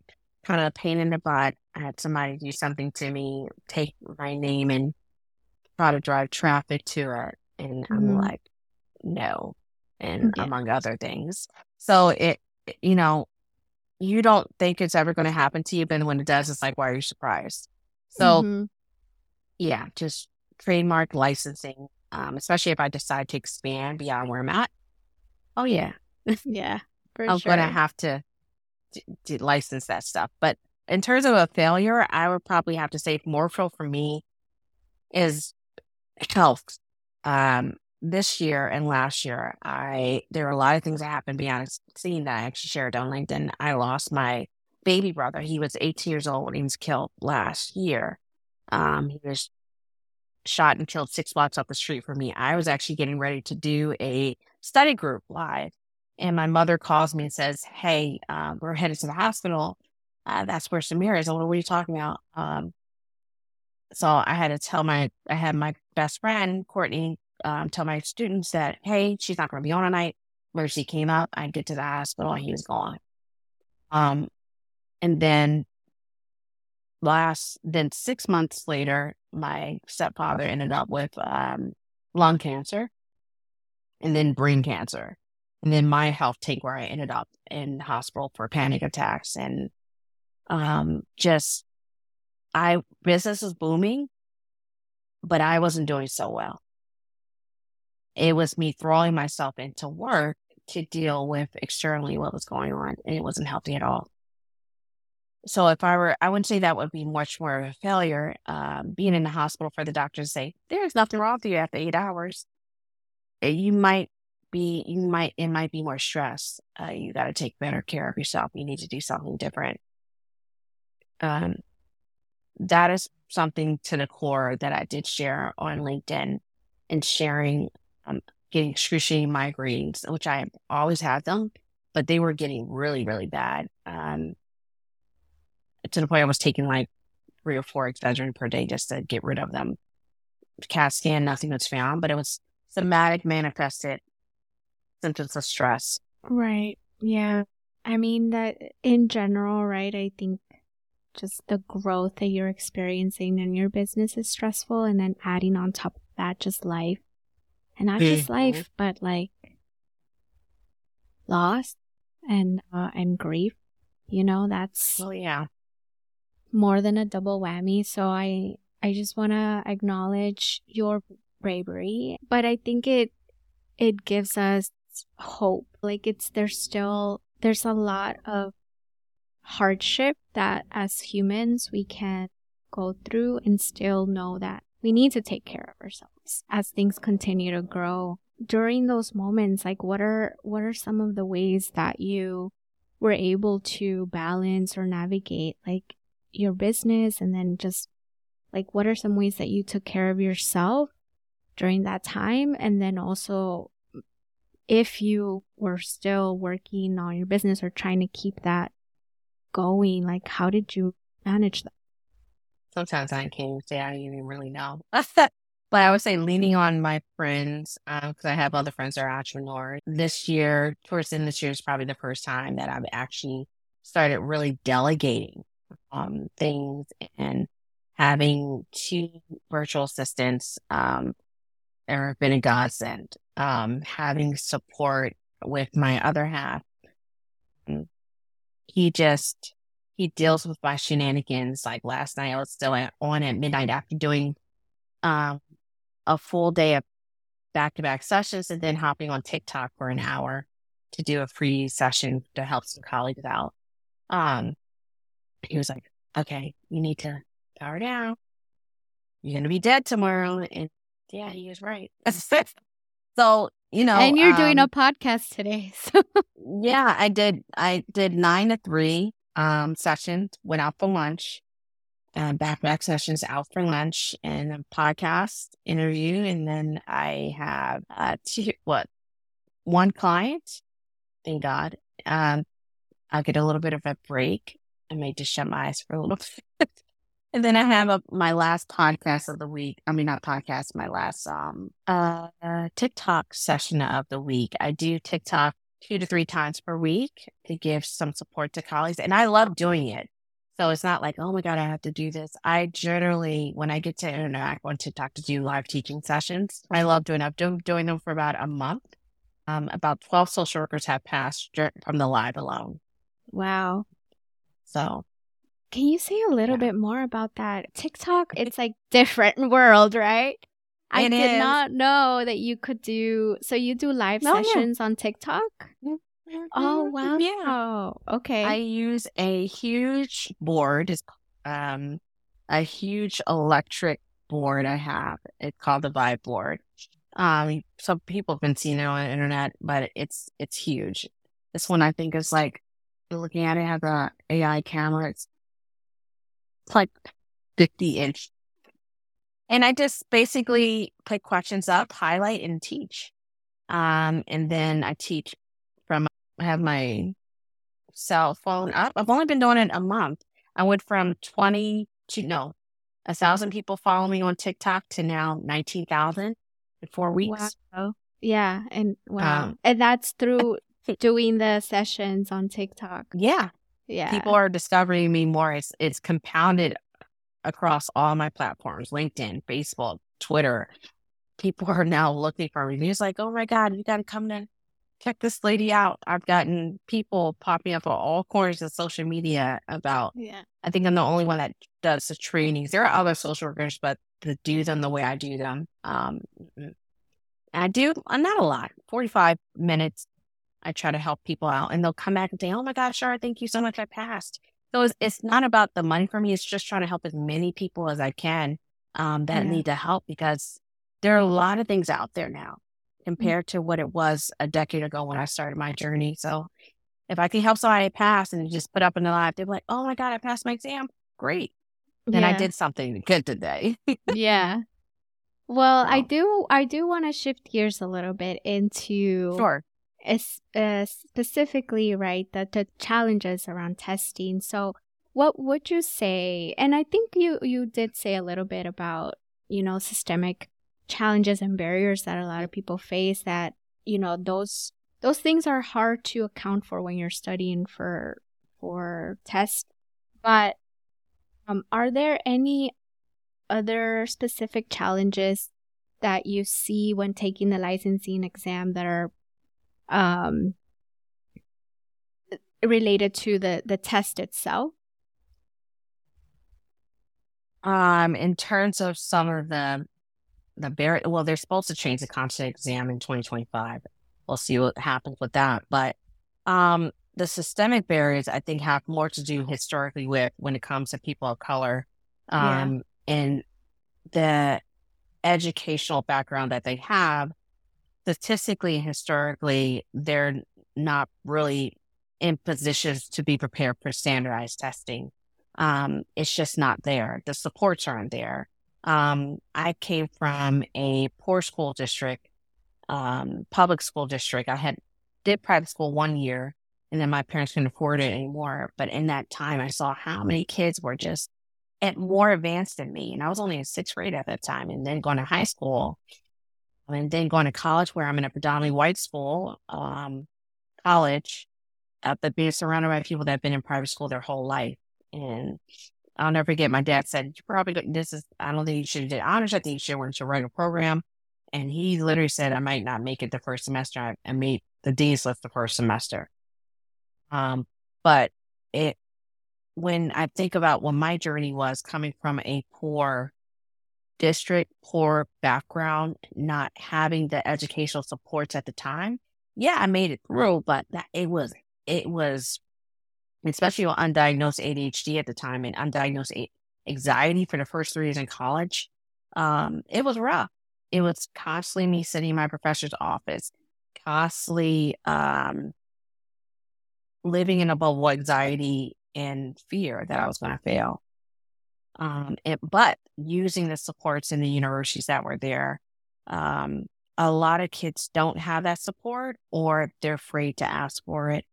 kind of a pain in the butt. I had somebody do something to me, take my name and try to drive traffic to it. And mm-hmm. I'm like, no. And yeah. among other things. So it, you know, you don't think it's ever going to happen to you, but when it does, it's like, why are you surprised? So, mm-hmm. yeah, just trademark licensing, um, especially if I decide to expand beyond where I'm at. Oh, yeah. yeah. I'm sure. going to have to, to, to license that stuff. But in terms of a failure, I would probably have to say more so for me is health. Um, this year and last year, I there were a lot of things that happened beyond seeing that I actually shared on LinkedIn. I lost my baby brother. He was 18 years old when he was killed last year. Um, he was shot and killed six blocks up the street from me. I was actually getting ready to do a study group live, and my mother calls me and says, "Hey, uh, we're headed to the hospital. Uh, that's where Samir is." I'm like, "What are you talking about?" Um, so I had to tell my I had my best friend Courtney um, tell my students that, hey, she's not going to be on tonight. Mercy came up. I get to the hospital. And he was gone. Um, and then last, then six months later, my stepfather ended up with um, lung cancer and then brain cancer. And then my health take where I ended up in hospital for panic attacks and um, just I business was booming, but I wasn't doing so well. It was me throwing myself into work to deal with externally what was going on, and it wasn't healthy at all. So if I were, I wouldn't say that would be much more of a failure. Um, being in the hospital for the doctor to say there's nothing wrong with you after eight hours, eh, you might be, you might, it might be more stress. Uh, you got to take better care of yourself. You need to do something different. Um, that is something to the core that I did share on LinkedIn and sharing um, getting excruciating migraines, which I always had them, but they were getting really, really bad. Um, to the point I was taking like three or four Excedrin per day just to get rid of them. CAT scan, nothing was found, but it was somatic manifested symptoms of stress. Right. Yeah. I mean that in general, right? I think just the growth that you're experiencing in your business is stressful and then adding on top of that just life and not just mm-hmm. life, but like loss and uh, and grief. You know, that's oh yeah, more than a double whammy. So I I just want to acknowledge your bravery, but I think it it gives us hope. Like it's there's still there's a lot of hardship that as humans we can go through and still know that we need to take care of ourselves as things continue to grow during those moments like what are what are some of the ways that you were able to balance or navigate like your business and then just like what are some ways that you took care of yourself during that time and then also if you were still working on your business or trying to keep that going like how did you manage that sometimes I can't even say I even really know. but I would say leaning on my friends, because um, I have other friends that are entrepreneurs. This year, towards the end of this year, is probably the first time that I've actually started really delegating um, things and having two virtual assistants um, have been a godsend. Um, having support with my other half. Mm, he just he deals with my shenanigans. Like last night, I was still at, on at midnight after doing um, a full day of back to back sessions and then hopping on TikTok for an hour to do a free session to help some colleagues out. Um, he was like, okay, you need to power down. You're going to be dead tomorrow. And yeah, he was right. so, you know. And you're um, doing a podcast today. So. yeah, I did. I did nine to three um, sessions, went out for lunch. Uh, back sessions out for lunch and a podcast interview. And then I have uh, two, what, one client, thank God. Um, I'll get a little bit of a break. I may just shut my eyes for a little bit. and then I have a, my last podcast of the week. I mean, not podcast, my last um uh, TikTok session of the week. I do TikTok two to three times per week to give some support to colleagues. And I love doing it. So it's not like, oh my God, I have to do this. I generally, when I get to interact on TikTok to do live teaching sessions, I love doing I've been doing them for about a month. Um, about 12 social workers have passed from the live alone. Wow. So can you say a little yeah. bit more about that? TikTok, it's like different world, right? I did is. not know that you could do so you do live no, sessions yeah. on TikTok? Mm-hmm. Oh wow. Yeah. Okay. I use a huge board, um a huge electric board I have. It's called the Vibe board. Um some people have been seeing it on the internet, but it's it's huge. This one I think is like looking at it has a AI camera. It's, it's like 50 inch and I just basically put questions up, highlight, and teach. Um, and then I teach from, I have my cell phone up. I've only been doing it a month. I went from 20 to, no, a thousand people follow me on TikTok to now 19,000 in four weeks. Wow. Yeah. And wow. Um, and that's through doing the sessions on TikTok. Yeah. Yeah. People are discovering me more. It's, it's compounded across all my platforms LinkedIn, Facebook, Twitter. People are now looking for reviews like, oh my God, you got to come to check this lady out. I've gotten people popping up on all corners of social media about, yeah. I think I'm the only one that does the trainings. There are other social workers, but to do them the way I do them. Um, I do uh, not a lot, 45 minutes. I try to help people out and they'll come back and say, oh my gosh, Shar, thank you so much. I passed. So it's, it's not about the money for me. It's just trying to help as many people as I can um, that yeah. need to help because there are a lot of things out there now. Compared mm-hmm. to what it was a decade ago when I started my journey. So if I can help somebody pass and just put up in the live, they're like, oh my God, I passed my exam. Great. Then yeah. I did something good today. yeah. Well, I do I do want to shift gears a little bit into sure uh, specifically, right, the, the challenges around testing. So, what would you say? And I think you you did say a little bit about you know systemic challenges and barriers that a lot of people face. That you know those those things are hard to account for when you're studying for for tests. But um, are there any other specific challenges that you see when taking the licensing exam that are um, related to the the test itself? Um, in terms of some of the the bar- well, they're supposed to change the competency exam in 2025. We'll see what happens with that. But um, the systemic barriers, I think, have more to do historically with when it comes to people of color um, yeah. and the educational background that they have statistically and historically, they're not really in positions to be prepared for standardized testing. Um, it's just not there. The supports aren't there. Um, I came from a poor school district, um, public school district. I had did private school one year, and then my parents couldn't afford it anymore. But in that time, I saw how many kids were just at more advanced than me, and I was only in sixth grade at that time. And then going to high school, and then going to college where I'm in a predominantly white school, um, college, uh, but being surrounded by people that have been in private school their whole life. And I'll never forget, my dad said, you probably, this is, I don't think you should have did honors. I think you should have went to regular program. And he literally said, I might not make it the first semester. I, I made the dean's list the first semester. Um, but it, when I think about what my journey was coming from a poor district, poor background, not having the educational supports at the time, yeah, I made it through, but that, it was, it was, especially with undiagnosed ADHD at the time and undiagnosed anxiety for the first three years in college. Um, it was rough. It was constantly me sitting in my professor's office, constantly, um, living in a bubble of anxiety and fear that I was going to fail. Um, it, but using the supports in the universities that were there, um, a lot of kids don't have that support or they're afraid to ask for it.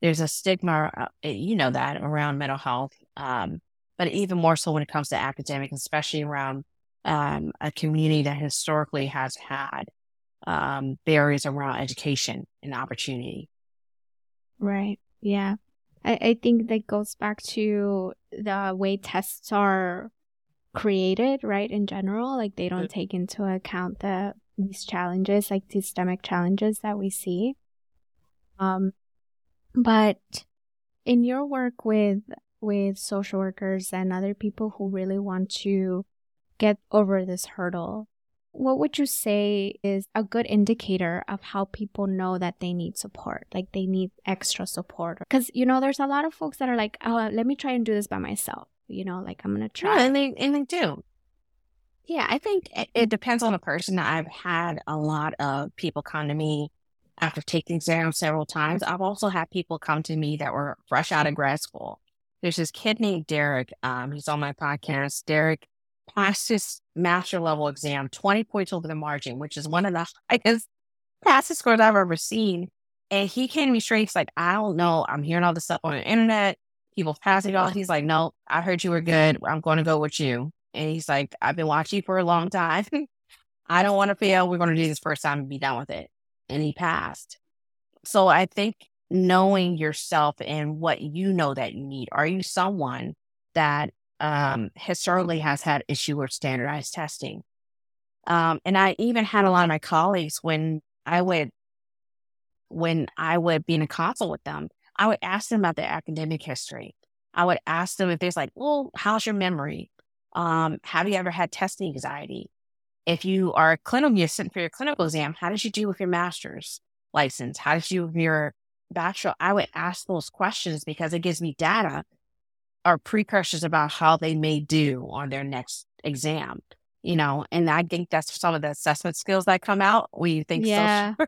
There's a stigma, uh, you know, that around mental health. Um, but even more so when it comes to academic, especially around um, a community that historically has had um, barriers around education and opportunity. Right. Yeah. I, I think that goes back to the way tests are created, right? In general, like they don't take into account the these challenges, like systemic challenges that we see. Um, but in your work with with social workers and other people who really want to get over this hurdle, what would you say is a good indicator of how people know that they need support, like they need extra support? Because, you know, there's a lot of folks that are like, oh, let me try and do this by myself. You know, like I'm going to try. Yeah, and they, and they do. Yeah, I think it, it mm-hmm. depends on the person. I've had a lot of people come to me after taking exams several times. I've also had people come to me that were fresh out of grad school. There's this kid named Derek. Um, he's on my podcast. Derek passed his master level exam 20 points over the margin, which is one of the highest passing scores I've ever seen. And he came to me straight. He's like, I don't know. I'm hearing all this stuff on the internet. People passing it all. He's like, no, I heard you were good. I'm going to go with you. And he's like, I've been watching you for a long time. I don't want to fail. We're going to do this first time and be done with it. And he passed. So I think knowing yourself and what you know that you need. Are you someone that um, historically has had issue with standardized testing? Um, and I even had a lot of my colleagues when I would when I would be in a consult with them, I would ask them about their academic history. I would ask them if there's like, well, how's your memory? Um, have you ever had testing anxiety? If you are a clinical, you're sitting for your clinical exam, how did you do with your master's license? How did you with your bachelor? I would ask those questions because it gives me data or precursors about how they may do on their next exam. You know, and I think that's some of the assessment skills that come out when you think yeah. so.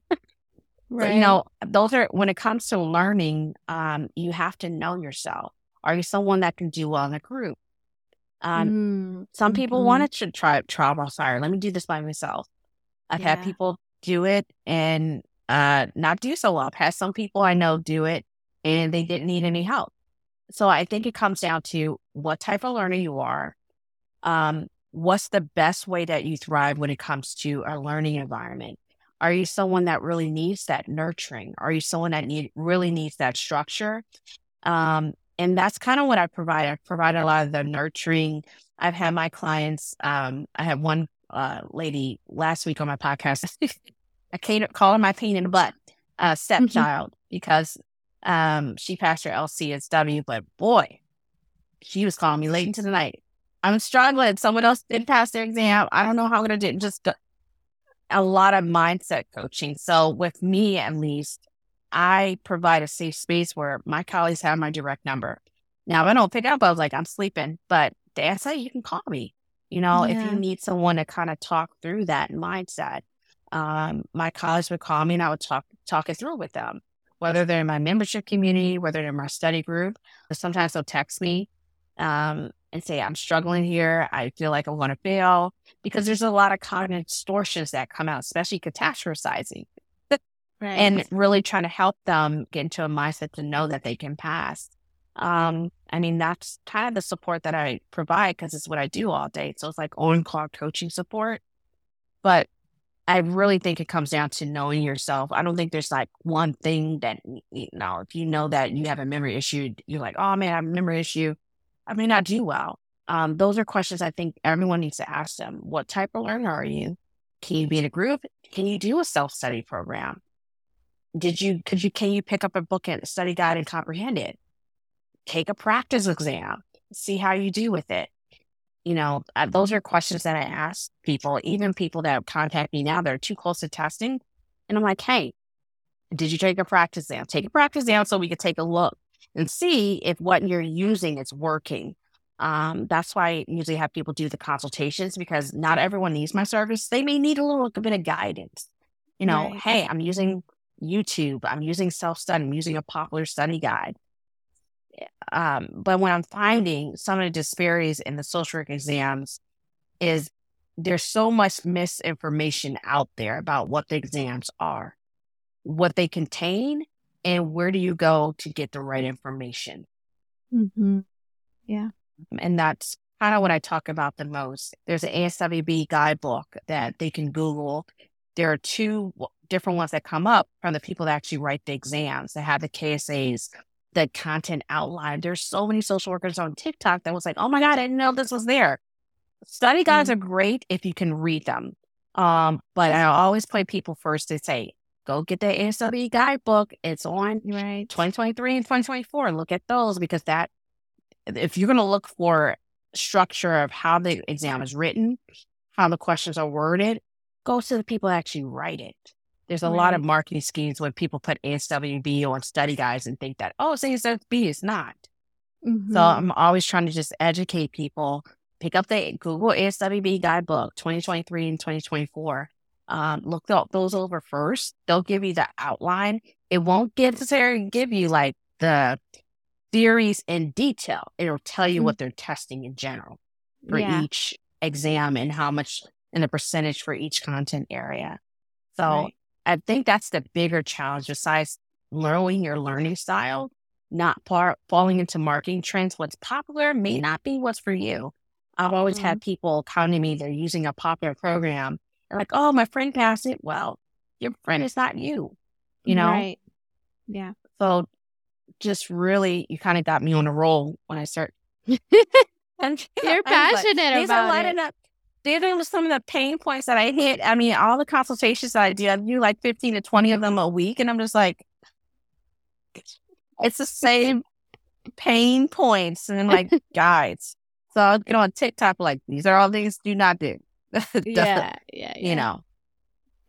right. You know, those are when it comes to learning, um, you have to know yourself. Are you someone that can do well in a group? Um, mm-hmm. Some people mm-hmm. wanted to try trial by fire. Let me do this by myself. I've yeah. had people do it and uh, not do so well. I've had some people I know do it and they didn't need any help. So I think it comes down to what type of learner you are. Um, what's the best way that you thrive when it comes to a learning environment? Are you someone that really needs that nurturing? Are you someone that need really needs that structure? Um, and that's kind of what I provide. I provide a lot of the nurturing. I've had my clients. Um, I had one uh, lady last week on my podcast. I can't call her my pain in the butt uh, mm-hmm. stepchild mm-hmm. because um, she passed her LCSW, but boy, she was calling me late into the night. I'm struggling. Someone else didn't pass their exam. I don't know how I'm going to do it. Just a lot of mindset coaching. So with me, at least, I provide a safe space where my colleagues have my direct number. Now, if I don't pick up, I was like, I'm sleeping, but that's how you can call me. You know, yeah. if you need someone to kind of talk through that mindset, um, my colleagues would call me and I would talk talk it through with them, whether they're in my membership community, whether they're in my study group. Sometimes they'll text me um, and say, I'm struggling here. I feel like I want to fail because there's a lot of cognitive distortions that come out, especially catastrophizing right. and really trying to help them get into a mindset to know that they can pass. Um, I mean, that's kind of the support that I provide because it's what I do all day. So it's like on call coaching support. But I really think it comes down to knowing yourself. I don't think there's like one thing that, you know, if you know that you have a memory issue, you're like, oh man, I have a memory issue. I may not do well. Um, those are questions I think everyone needs to ask them. What type of learner are you? Can you be in a group? Can you do a self study program? Did you, could you, can you pick up a book and study guide and comprehend it? Take a practice exam, see how you do with it. You know, uh, those are questions that I ask people, even people that contact me now that are too close to testing. And I'm like, hey, did you take a practice exam? Take a practice exam so we could take a look and see if what you're using is working. Um, that's why I usually have people do the consultations because not everyone needs my service. They may need a little bit of guidance. You know, right. hey, I'm using YouTube. I'm using self study. I'm using a popular study guide. um, but what I'm finding some of the disparities in the social work exams is there's so much misinformation out there about what the exams are, what they contain, and where do you go to get the right information. Mm-hmm. Yeah. And that's kind of what I talk about the most. There's an ASWB guidebook that they can Google. There are two different ones that come up from the people that actually write the exams. that have the KSAs, the content outline. There's so many social workers on TikTok that was like, oh my God, I didn't know this was there. Study guides mm-hmm. are great if you can read them. Um, but I always play people first to say, go get the ASWB guidebook. It's on right. 2023 and 2024. Look at those because that, if you're going to look for structure of how the exam is written, how the questions are worded, go to the people that actually write it. There's a right. lot of marketing schemes when people put ASWB on study guides and think that, oh, it's ASWB. It's not. Mm-hmm. So I'm always trying to just educate people. Pick up the Google ASWB guidebook 2023 and 2024. Um, look those over first. They'll give you the outline. It won't necessarily give you like the theories in detail. It'll tell you mm-hmm. what they're testing in general for yeah. each exam and how much and the percentage for each content area. So right. I think that's the bigger challenge besides knowing your learning style, not par- falling into marketing trends. What's popular may not be what's for you. I've always mm-hmm. had people come to me, they're using a popular program. They're like, oh, my friend passed it. Well, your friend is not you, you know? Right. Yeah. So just really, you kind of got me on a roll when I start. and you're passionate about it. Of, these are some of the pain points that I hit. I mean, all the consultations that I do, I do like 15 to 20 of them a week. And I'm just like, it's the same pain points and like guides. So I'll get on TikTok, like, these are all things do not do. yeah, yeah, yeah. You know,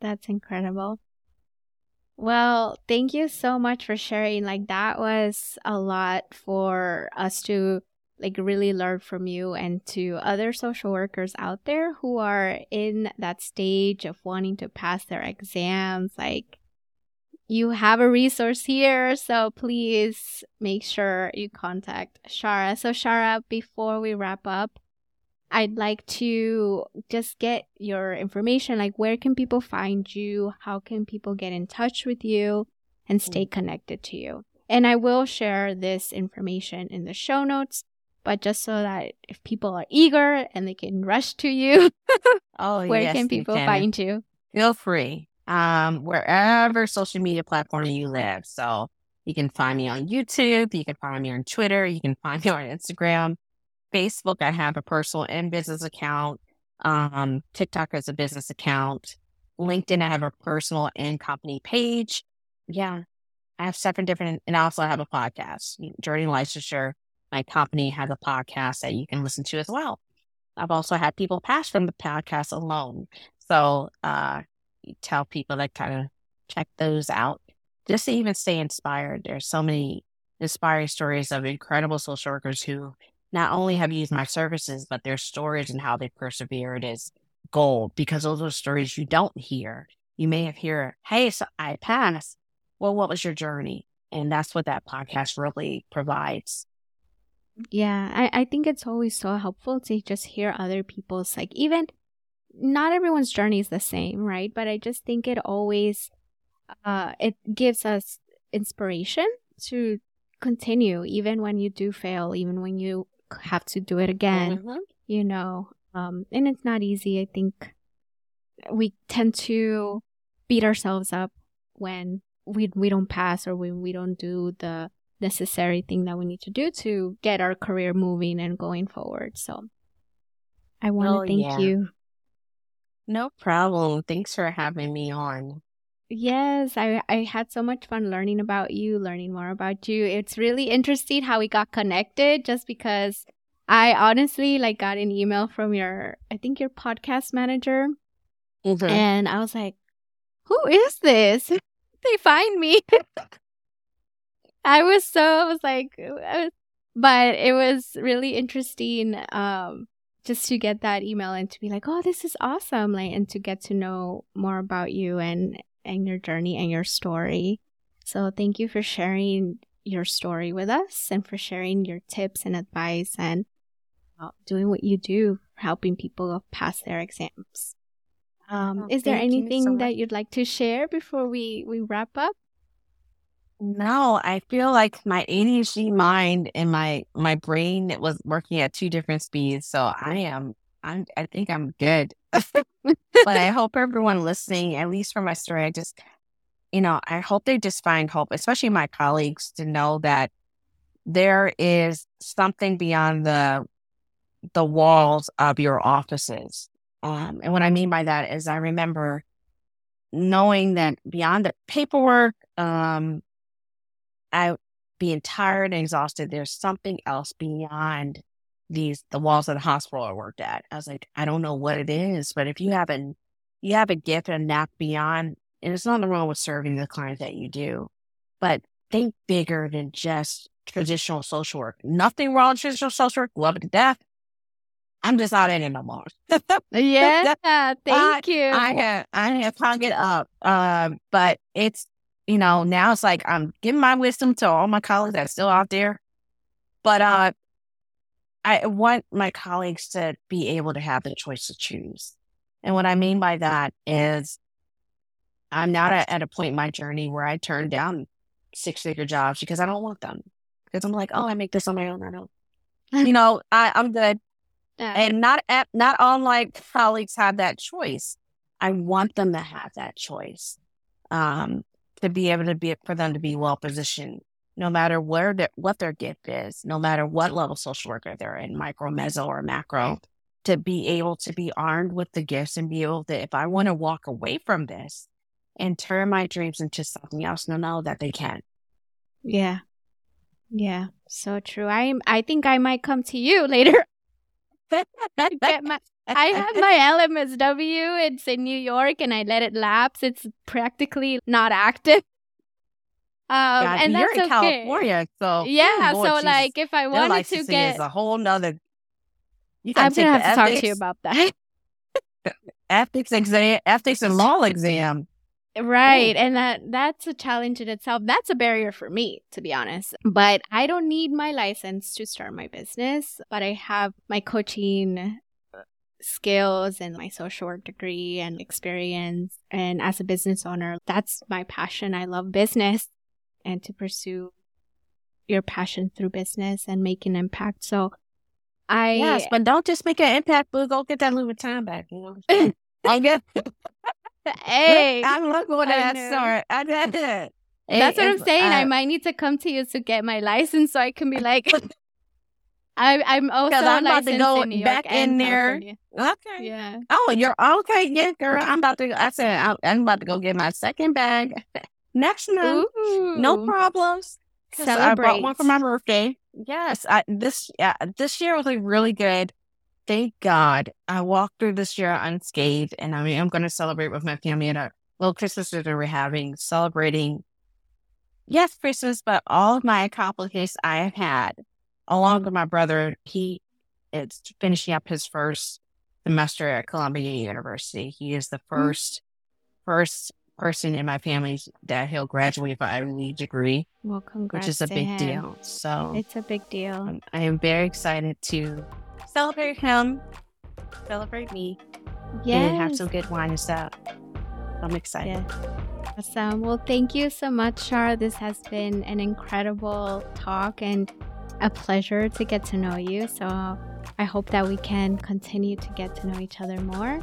that's incredible. Well, thank you so much for sharing. Like that was a lot for us to like really learn from you and to other social workers out there who are in that stage of wanting to pass their exams. Like you have a resource here, so please make sure you contact Shara. So Shara, before we wrap up, I'd like to just get your information like where can people find you? How can people get in touch with you and stay mm. connected to you? And I will share this information in the show notes, but just so that if people are eager and they can rush to you, oh, where yes, can people can. find you? Feel free. Um, wherever social media platform you live. So you can find me on YouTube, you can find me on Twitter, you can find me on Instagram. Facebook, I have a personal and business account. Um, TikTok is a business account. LinkedIn, I have a personal and company page. Yeah, I have seven different, and also I have a podcast. Journey Licensure, my company has a podcast that you can listen to as well. I've also had people pass from the podcast alone. So, uh, tell people to kind of check those out just to even stay inspired. There's so many inspiring stories of incredible social workers who not only have used my services, but their stories and how they persevered is gold because those are stories you don't hear. You may have hear, hey, so I passed. Well, what was your journey? And that's what that podcast really provides. Yeah, I, I think it's always so helpful to just hear other people's like even not everyone's journey is the same, right? But I just think it always uh it gives us inspiration to continue even when you do fail, even when you have to do it again, mm-hmm. you know. Um, and it's not easy. I think we tend to beat ourselves up when we we don't pass or when we don't do the necessary thing that we need to do to get our career moving and going forward. So I want to oh, thank yeah. you. No problem. Thanks for having me on. Yes, I I had so much fun learning about you, learning more about you. It's really interesting how we got connected just because I honestly like got an email from your I think your podcast manager. Mm-hmm. And I was like, "Who is this?" they find me. I was so I was like was, but it was really interesting um just to get that email and to be like, "Oh, this is awesome." Like and to get to know more about you and and your journey and your story. So thank you for sharing your story with us and for sharing your tips and advice and uh, doing what you do, helping people pass their exams. Um, oh, is there anything so that you'd like to share before we, we wrap up? No, I feel like my ADHD mind and my my brain was working at two different speeds. So I am I'm I think I'm good. but I hope everyone listening, at least for my story, I just you know, I hope they just find hope, especially my colleagues, to know that there is something beyond the the walls of your offices. Um, and what I mean by that is I remember knowing that beyond the paperwork, um, I being tired and exhausted, there's something else beyond these the walls of the hospital I worked at. I was like, I don't know what it is, but if you have a you have a gift and a knack beyond and it's nothing wrong with serving the clients that you do, but think bigger than just traditional social work. Nothing wrong with traditional social work. Love it to death. I'm just not in it no more. yeah, thank I, you. I have I have hung it up, um, but it's you know now it's like I'm giving my wisdom to all my colleagues that's still out there, but uh, I want my colleagues to be able to have the choice to choose, and what I mean by that is I'm not at, at a point in my journey where I turn down six figure jobs because I don't want them. Because I'm like, oh, I make this on my own. I don't, you know, I, I'm good. Yeah. And not at, not all my colleagues have that choice. I want them to have that choice. Um, to be able to be for them to be well positioned, no matter where their what their gift is, no matter what level social worker they're in, micro, meso, or macro, to be able to be armed with the gifts and be able to, if I want to walk away from this, and turn my dreams into something else no no, that they can yeah. Yeah. So true. I i think i might come to you later. Get my I have my LMSW. It's in New York, and I let it lapse. It's practically not active. Um, God, and you're that's in okay. California, so yeah. so Jesus. like, if I wanted to get, is a whole nother. I'm gonna have to ethics, talk to you about that. ethics exam, ethics and law exam. Right. And that that's a challenge in itself. That's a barrier for me, to be honest. But I don't need my license to start my business, but I have my coaching skills and my social work degree and experience. And as a business owner, that's my passion. I love business and to pursue your passion through business and make an impact. So I Yes, but don't just make an impact, boo. Go get that Louis Vuitton back. You know? I get hey, I'm not going to that store. I did it. That's what I'm saying. Uh, I might need to come to you to get my license so I can be like, I, I'm also I'm about to go in back in there. Okay. Yeah. Oh, you're okay. Yeah, girl. I'm about to. I said I'm, I'm about to go get my second bag next month. Ooh. No problems. Celebrate. I bought one for my birthday. Yes. I, this yeah. This year was like really good thank God I walked through this year unscathed. And I mean, I'm going to celebrate with my family at a little Christmas dinner we're having, celebrating, yes, Christmas, but all of my accomplishments I have had, along with my brother. He is finishing up his first semester at Columbia University. He is the 1st mm-hmm. first person in my family that he'll graduate with an Ivy League degree. Well, congrats. Which is a big him. deal. So it's a big deal. I am very excited to celebrate him, celebrate me, yeah, and have some good wine and stuff. I'm excited. Yeah. Awesome. Well, thank you so much, Shar. This has been an incredible talk and a pleasure to get to know you. So I hope that we can continue to get to know each other more.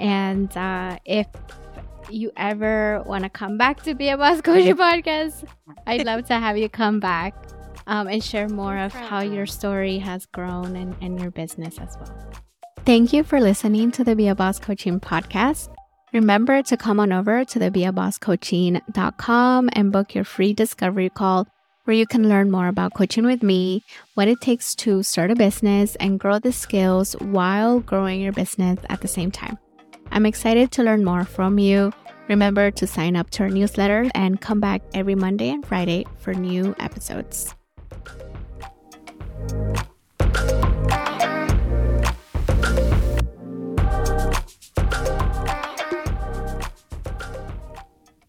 And uh, if you ever want to come back to Be a Boss Coach podcast, I'd love to have you come back um, and share more of how your story has grown and, and your business as well. Thank you for listening to the Be a Boss Coaching podcast. Remember to come on over to the beabosscoaching.com and book your free discovery call where you can learn more about coaching with me, what it takes to start a business and grow the skills while growing your business at the same time. I'm excited to learn more from you. Remember to sign up to our newsletter and come back every Monday and Friday for new episodes.